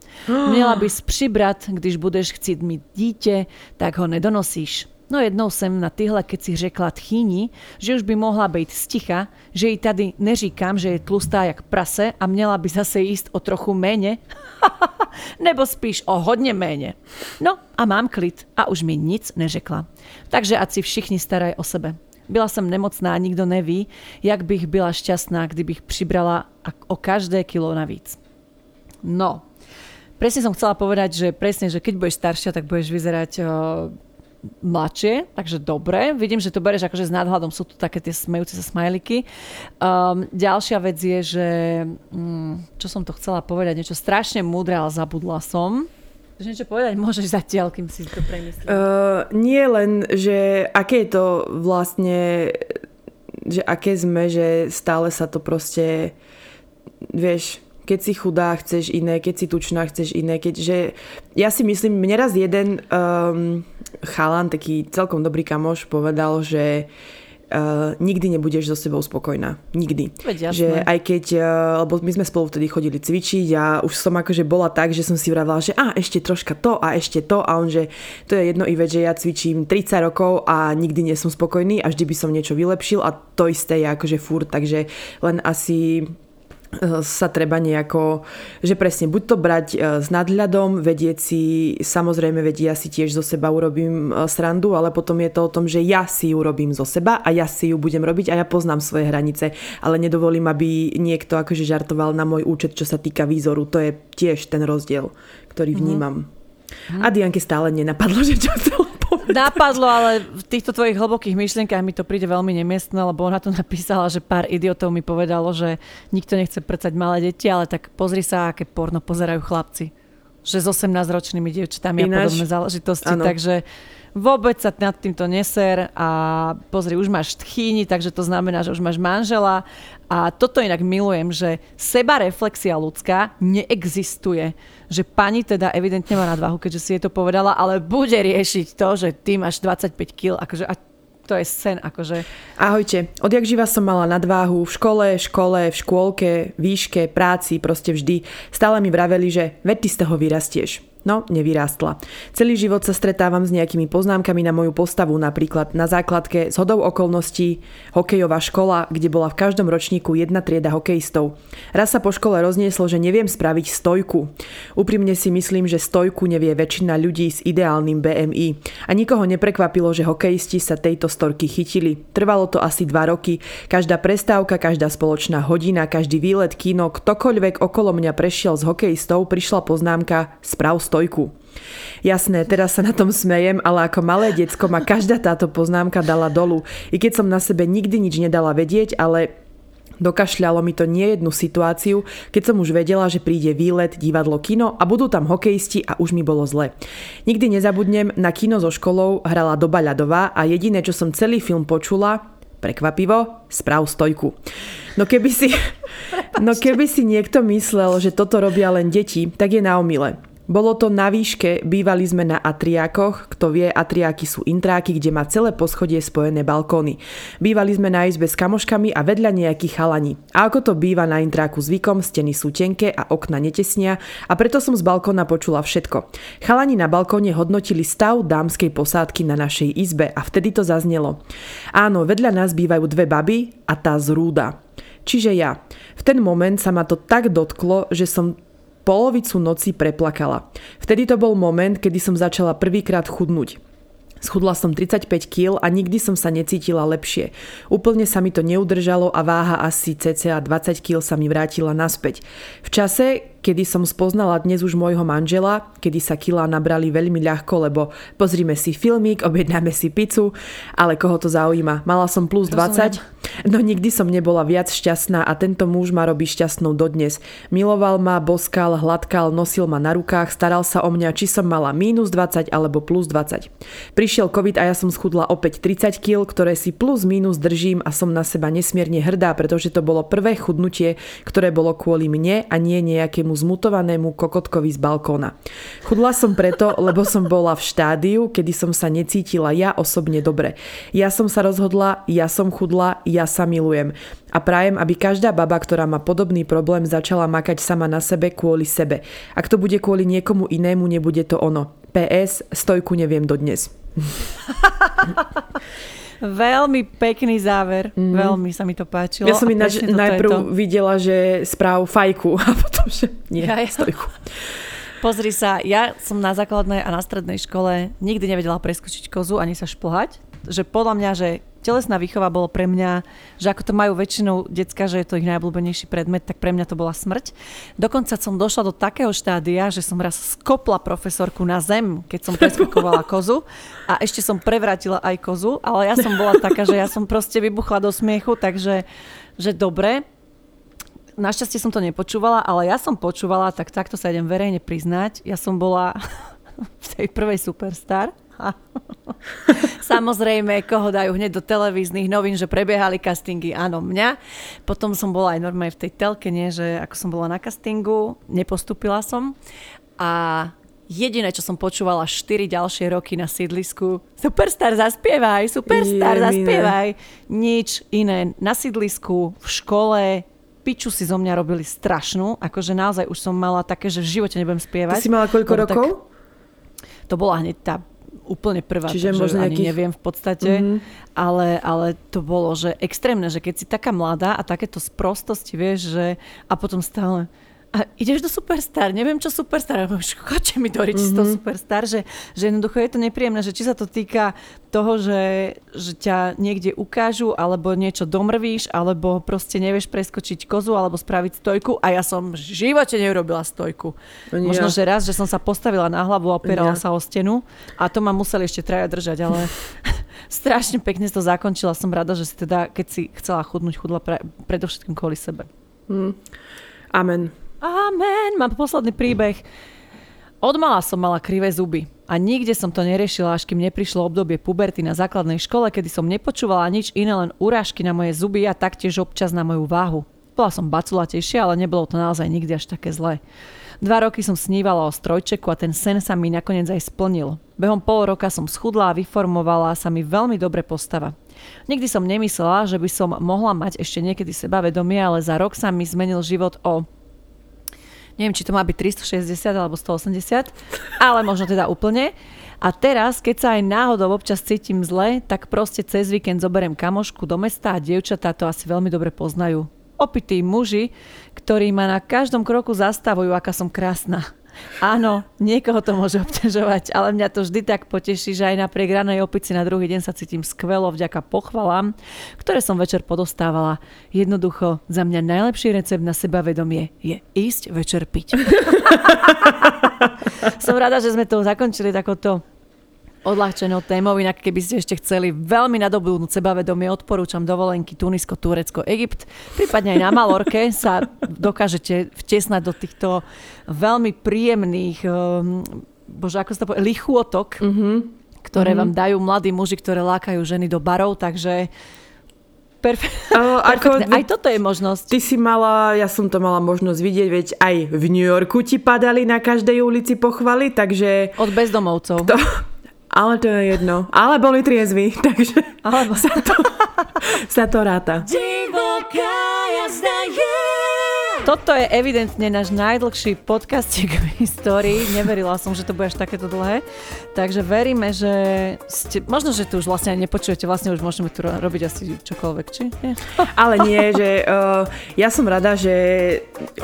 měla bys přibrat, když budeš chtít mít dítě, tak ho nedonosíš. No jednou jsem na tyhle si řekla tchýni, že už by mohla být sticha, že jí tady neříkám, že je tlustá jak prase a měla by zase jíst o trochu méně. Nebo spíš o hodně méně. No a mám klid a už mi nic neřekla. Takže ať si všichni starají o sebe. Byla jsem nemocná, nikdo neví, jak bych byla šťastná, kdybych přibrala o každé kilo navíc. No, presne som chcela povedať, že presne, že keď budeš staršia, tak budeš vyzerať mladšie, takže dobre. Vidím, že to bereš akože s nadhľadom, sú tu také tie smejúce sa smajliky. Um, ďalšia vec je, že um, čo som to chcela povedať, niečo strašne múdre, ale zabudla som. Chceš niečo povedať? Môžeš zatiaľ, kým si to premyslím. Uh, nie len, že aké je to vlastne, že aké sme, že stále sa to proste, vieš, keď si chudá, chceš iné, keď si tučná, chceš iné. Keďže ja si myslím, mne raz jeden um, chalan, taký celkom dobrý kamoš, povedal, že Uh, nikdy nebudeš so sebou spokojná. Nikdy. Veď že aj keď, uh, lebo my sme spolu vtedy chodili cvičiť a už som akože bola tak, že som si vravila, že a ešte troška to a ešte to a on, že to je jedno i vec, že ja cvičím 30 rokov a nikdy nie som spokojný a vždy by som niečo vylepšil a to isté je akože furt, takže len asi sa treba nejako, že presne, buď to brať e, s nadhľadom, vedieť si, samozrejme vedieť, ja si tiež zo seba urobím e, srandu, ale potom je to o tom, že ja si ju robím zo seba a ja si ju budem robiť a ja poznám svoje hranice, ale nedovolím, aby niekto akože žartoval na môj účet, čo sa týka výzoru. To je tiež ten rozdiel, ktorý mhm. vnímam. Mm. A Dianke stále nenapadlo, že čo chcela Napadlo, ale v týchto tvojich hlbokých myšlienkach mi to príde veľmi nemiestne, lebo ona tu napísala, že pár idiotov mi povedalo, že nikto nechce prcať malé deti, ale tak pozri sa, aké porno pozerajú chlapci. Že s 18-ročnými dievčatami a podobné záležitosti. Ano. Takže vôbec sa nad týmto neser a pozri, už máš tchýni, takže to znamená, že už máš manžela a toto inak milujem, že seba reflexia ľudská neexistuje že pani teda evidentne má nadvahu, keďže si je to povedala, ale bude riešiť to, že ty máš 25 kg, akože a to je sen, akože. Ahojte, odjak živa som mala nadváhu v škole, škole, v škôlke, výške, práci, proste vždy. Stále mi vraveli, že veď ty z toho vyrastieš. No, nevyrástla. Celý život sa stretávam s nejakými poznámkami na moju postavu, napríklad na základke z hodou okolností hokejová škola, kde bola v každom ročníku jedna trieda hokejistov. Raz sa po škole roznieslo, že neviem spraviť stojku. Úprimne si myslím, že stojku nevie väčšina ľudí s ideálnym BMI. A nikoho neprekvapilo, že hokejisti sa tejto storky chytili. Trvalo to asi dva roky. Každá prestávka, každá spoločná hodina, každý výlet, kino, ktokoľvek okolo mňa prešiel s hokejistov, prišla poznámka sprav stojku. Jasné, teraz sa na tom smejem, ale ako malé decko ma každá táto poznámka dala dolu. I keď som na sebe nikdy nič nedala vedieť, ale Dokašľalo mi to nie jednu situáciu, keď som už vedela, že príde výlet, divadlo, kino a budú tam hokejisti a už mi bolo zle. Nikdy nezabudnem, na kino so školou hrala Doba ľadová a jediné, čo som celý film počula, prekvapivo, správ stojku. No keby si, no keby si niekto myslel, že toto robia len deti, tak je na omile. Bolo to na výške, bývali sme na atriákoch, kto vie, atriáky sú intráky, kde má celé poschodie spojené balkóny. Bývali sme na izbe s kamoškami a vedľa nejakých chalani. A ako to býva na intráku zvykom, steny sú tenké a okna netesnia a preto som z balkóna počula všetko. Chalani na balkóne hodnotili stav dámskej posádky na našej izbe a vtedy to zaznelo. Áno, vedľa nás bývajú dve baby a tá zrúda. Čiže ja. V ten moment sa ma to tak dotklo, že som polovicu noci preplakala. Vtedy to bol moment, kedy som začala prvýkrát chudnúť. Schudla som 35 kg a nikdy som sa necítila lepšie. Úplne sa mi to neudržalo a váha asi cca 20 kg sa mi vrátila naspäť. V čase, kedy som spoznala dnes už môjho manžela, kedy sa kilá nabrali veľmi ľahko, lebo pozrime si filmík, objednáme si pizzu, ale koho to zaujíma. Mala som plus 20, no nikdy som nebola viac šťastná a tento muž ma robí šťastnou dodnes. Miloval ma, boskal, hladkal, nosil ma na rukách, staral sa o mňa, či som mala minus 20 alebo plus 20. Prišiel COVID a ja som schudla opäť 30 kg, ktoré si plus minus držím a som na seba nesmierne hrdá, pretože to bolo prvé chudnutie, ktoré bolo kvôli mne a nie nejakému nejakému zmutovanému kokotkovi z balkóna. Chudla som preto, lebo som bola v štádiu, kedy som sa necítila ja osobne dobre. Ja som sa rozhodla, ja som chudla, ja sa milujem. A prajem, aby každá baba, ktorá má podobný problém, začala makať sama na sebe kvôli sebe. Ak to bude kvôli niekomu inému, nebude to ono. PS, stojku neviem dodnes. Veľmi pekný záver. Mm. Veľmi sa mi to páčilo. Ja som ináč najprv videla, že správ fajku a potom, že nie, ja, ja. stojku. Pozri sa, ja som na základnej a na strednej škole nikdy nevedela preskočiť kozu ani sa šplhať. Že podľa mňa, že telesná výchova bolo pre mňa, že ako to majú väčšinou decka, že je to ich najobľúbenejší predmet, tak pre mňa to bola smrť. Dokonca som došla do takého štádia, že som raz skopla profesorku na zem, keď som preskakovala kozu a ešte som prevrátila aj kozu, ale ja som bola taká, že ja som proste vybuchla do smiechu, takže že dobre, Našťastie som to nepočúvala, ale ja som počúvala, tak takto sa idem verejne priznať. Ja som bola v tej prvej Superstar Samozrejme, koho dajú hneď do televíznych novín, že prebiehali castingy, áno, mňa. Potom som bola aj normálne v tej telke, nie, že ako som bola na castingu, nepostupila som. A jediné, čo som počúvala 4 ďalšie roky na sídlisku, superstar zaspievaj, superstar Je, zaspievaj. Nič iné. Na sídlisku, v škole, piču si zo mňa robili strašnú, akože naozaj už som mala také, že v živote nebudem spievať. Ty si mala koľko rokov? Tak, to bola hneď tá úplne prvá, Čiže možno nejakých... ani neviem v podstate, mm-hmm. ale, ale to bolo, že extrémne, že keď si taká mladá a takéto sprostosti, vieš, že a potom stále a ideš do Superstar, neviem čo Superstar, ale chodte mi do mm-hmm. to Superstar, že, že jednoducho je to nepríjemné, že či sa to týka toho, že, že ťa niekde ukážu, alebo niečo domrvíš, alebo proste nevieš preskočiť kozu, alebo spraviť stojku a ja som v živote neurobila stojku. No Možno, že raz, že som sa postavila na hlavu a opierala sa o stenu a to ma museli ešte traja držať, ale strašne pekne to zakončila. Som rada, že si teda, keď si chcela chudnúť, chudla pre, predovšetkým kvôli sebe. Mm. Amen. Amen. Mám posledný príbeh. Odmala som mala krivé zuby a nikde som to neriešila, až kým neprišlo obdobie puberty na základnej škole, kedy som nepočúvala nič iné, len urážky na moje zuby a taktiež občas na moju váhu. Bola som baculatejšia, ale nebolo to naozaj nikdy až také zlé. Dva roky som snívala o strojčeku a ten sen sa mi nakoniec aj splnil. Behom pol roka som schudla a vyformovala sa mi veľmi dobre postava. Nikdy som nemyslela, že by som mohla mať ešte niekedy sebavedomie, ale za rok sa mi zmenil život o neviem, či to má byť 360 alebo 180, ale možno teda úplne. A teraz, keď sa aj náhodou občas cítim zle, tak proste cez víkend zoberiem kamošku do mesta a dievčatá to asi veľmi dobre poznajú. Opití muži, ktorí ma na každom kroku zastavujú, aká som krásna. Áno, niekoho to môže obťažovať, ale mňa to vždy tak poteší, že aj napriek ranej opici na druhý deň sa cítim skvelo vďaka pochvalám, ktoré som večer podostávala. Jednoducho, za mňa najlepší recept na sebavedomie je ísť večer piť. som rada, že sme to zakončili takouto odľahčenou témou. Inak keby ste ešte chceli veľmi nadobudnúť sebavedomie, odporúčam dovolenky Tunisko, Turecko, Egypt. Prípadne aj na Malorke sa dokážete vtesnať do týchto veľmi príjemných, um, bože, ako sa to povie, lichôtok, mm-hmm. ktoré mm-hmm. vám dajú mladí muži, ktoré lákajú ženy do barov, takže Perfe- uh, ako, Aj toto je možnosť. Ty si mala, ja som to mala možnosť vidieť, veď aj v New Yorku ti padali na každej ulici pochvaly, takže... Od bezdomovcov. To, ale to je jedno. Ale boli triezvi, takže Alebo... sa, to, sa to ráta. Divoká jazda je toto je evidentne náš najdlhší podcastik v histórii. Neverila som, že to bude až takéto dlhé. Takže veríme, že ste, možno, že tu už vlastne nepočujete, vlastne už môžeme tu robiť asi čokoľvek, či nie? Ale nie, že uh, ja som rada, že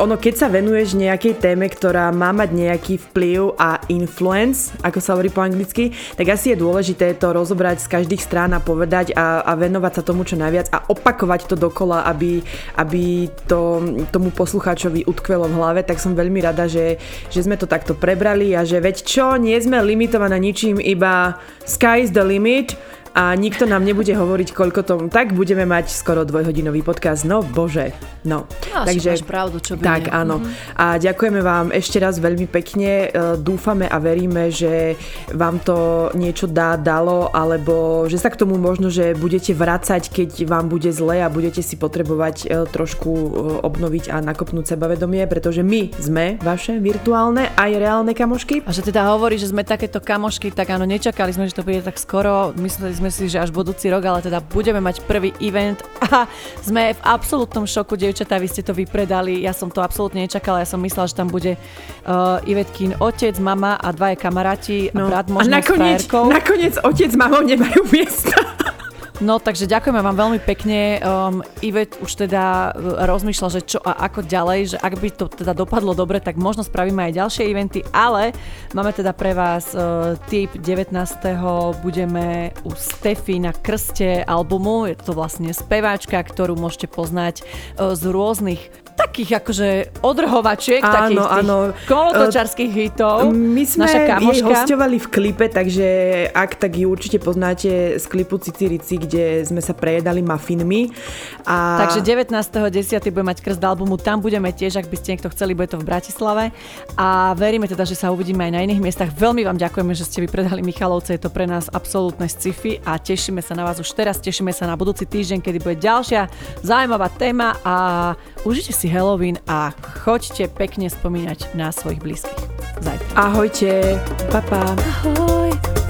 ono, keď sa venuješ nejakej téme, ktorá má mať nejaký vplyv a influence, ako sa hovorí po anglicky, tak asi je dôležité to rozobrať z každých strán a povedať a, a venovať sa tomu čo najviac a opakovať to dokola, aby, aby to tomu posl- poslucháčovi utkvelo v hlave, tak som veľmi rada, že, že sme to takto prebrali a že veď čo, nie sme limitované ničím, iba sky is the limit a nikto nám nebude hovoriť, koľko to... Tak budeme mať skoro dvojhodinový podcast. No bože. No. no Takže, máš pravdu, čo by Tak, nie. áno. Mm-hmm. A ďakujeme vám ešte raz veľmi pekne. E, dúfame a veríme, že vám to niečo dá, dalo, alebo že sa k tomu možno, že budete vracať, keď vám bude zle a budete si potrebovať e, trošku e, obnoviť a nakopnúť sebavedomie, pretože my sme vaše virtuálne aj reálne kamošky. A že teda hovorí, že sme takéto kamošky, tak áno, nečakali sme, že to bude tak skoro. Mysleli sme sme si, že až budúci rok, ale teda budeme mať prvý event a sme v absolútnom šoku, dievčatá, vy ste to vypredali, ja som to absolútne nečakala, ja som myslela, že tam bude uh, Ivetkin otec, mama a dvaje kamaráti no. brat možno a nakoniec, nakoniec otec, mamou nemajú miesta. No takže ďakujeme vám veľmi pekne. Um, Ivet už teda uh, rozmýšľa, že čo a ako ďalej, že ak by to teda dopadlo dobre, tak možno spravíme aj ďalšie eventy, ale máme teda pre vás uh, tip 19. budeme u Stefy na krste albumu. Je to vlastne speváčka, ktorú môžete poznať uh, z rôznych takých akože odrhovačiek, áno, takých áno. kolotočarských hitov. My sme Naša jej hostovali v klipe, takže ak tak ju určite poznáte z klipu Cicirici, kde sme sa prejedali mafinmi. A... Takže 19.10. bude mať krst albumu, tam budeme tiež, ak by ste niekto chceli, bude to v Bratislave. A veríme teda, že sa uvidíme aj na iných miestach. Veľmi vám ďakujeme, že ste vypredali Michalovce, je to pre nás absolútne sci-fi a tešíme sa na vás už teraz, tešíme sa na budúci týždeň, kedy bude ďalšia zaujímavá téma a užite si Halloween a choďte pekne spomínať na svojich blízkych. Zajtra. Ahojte. Pa, pa. Ahoj.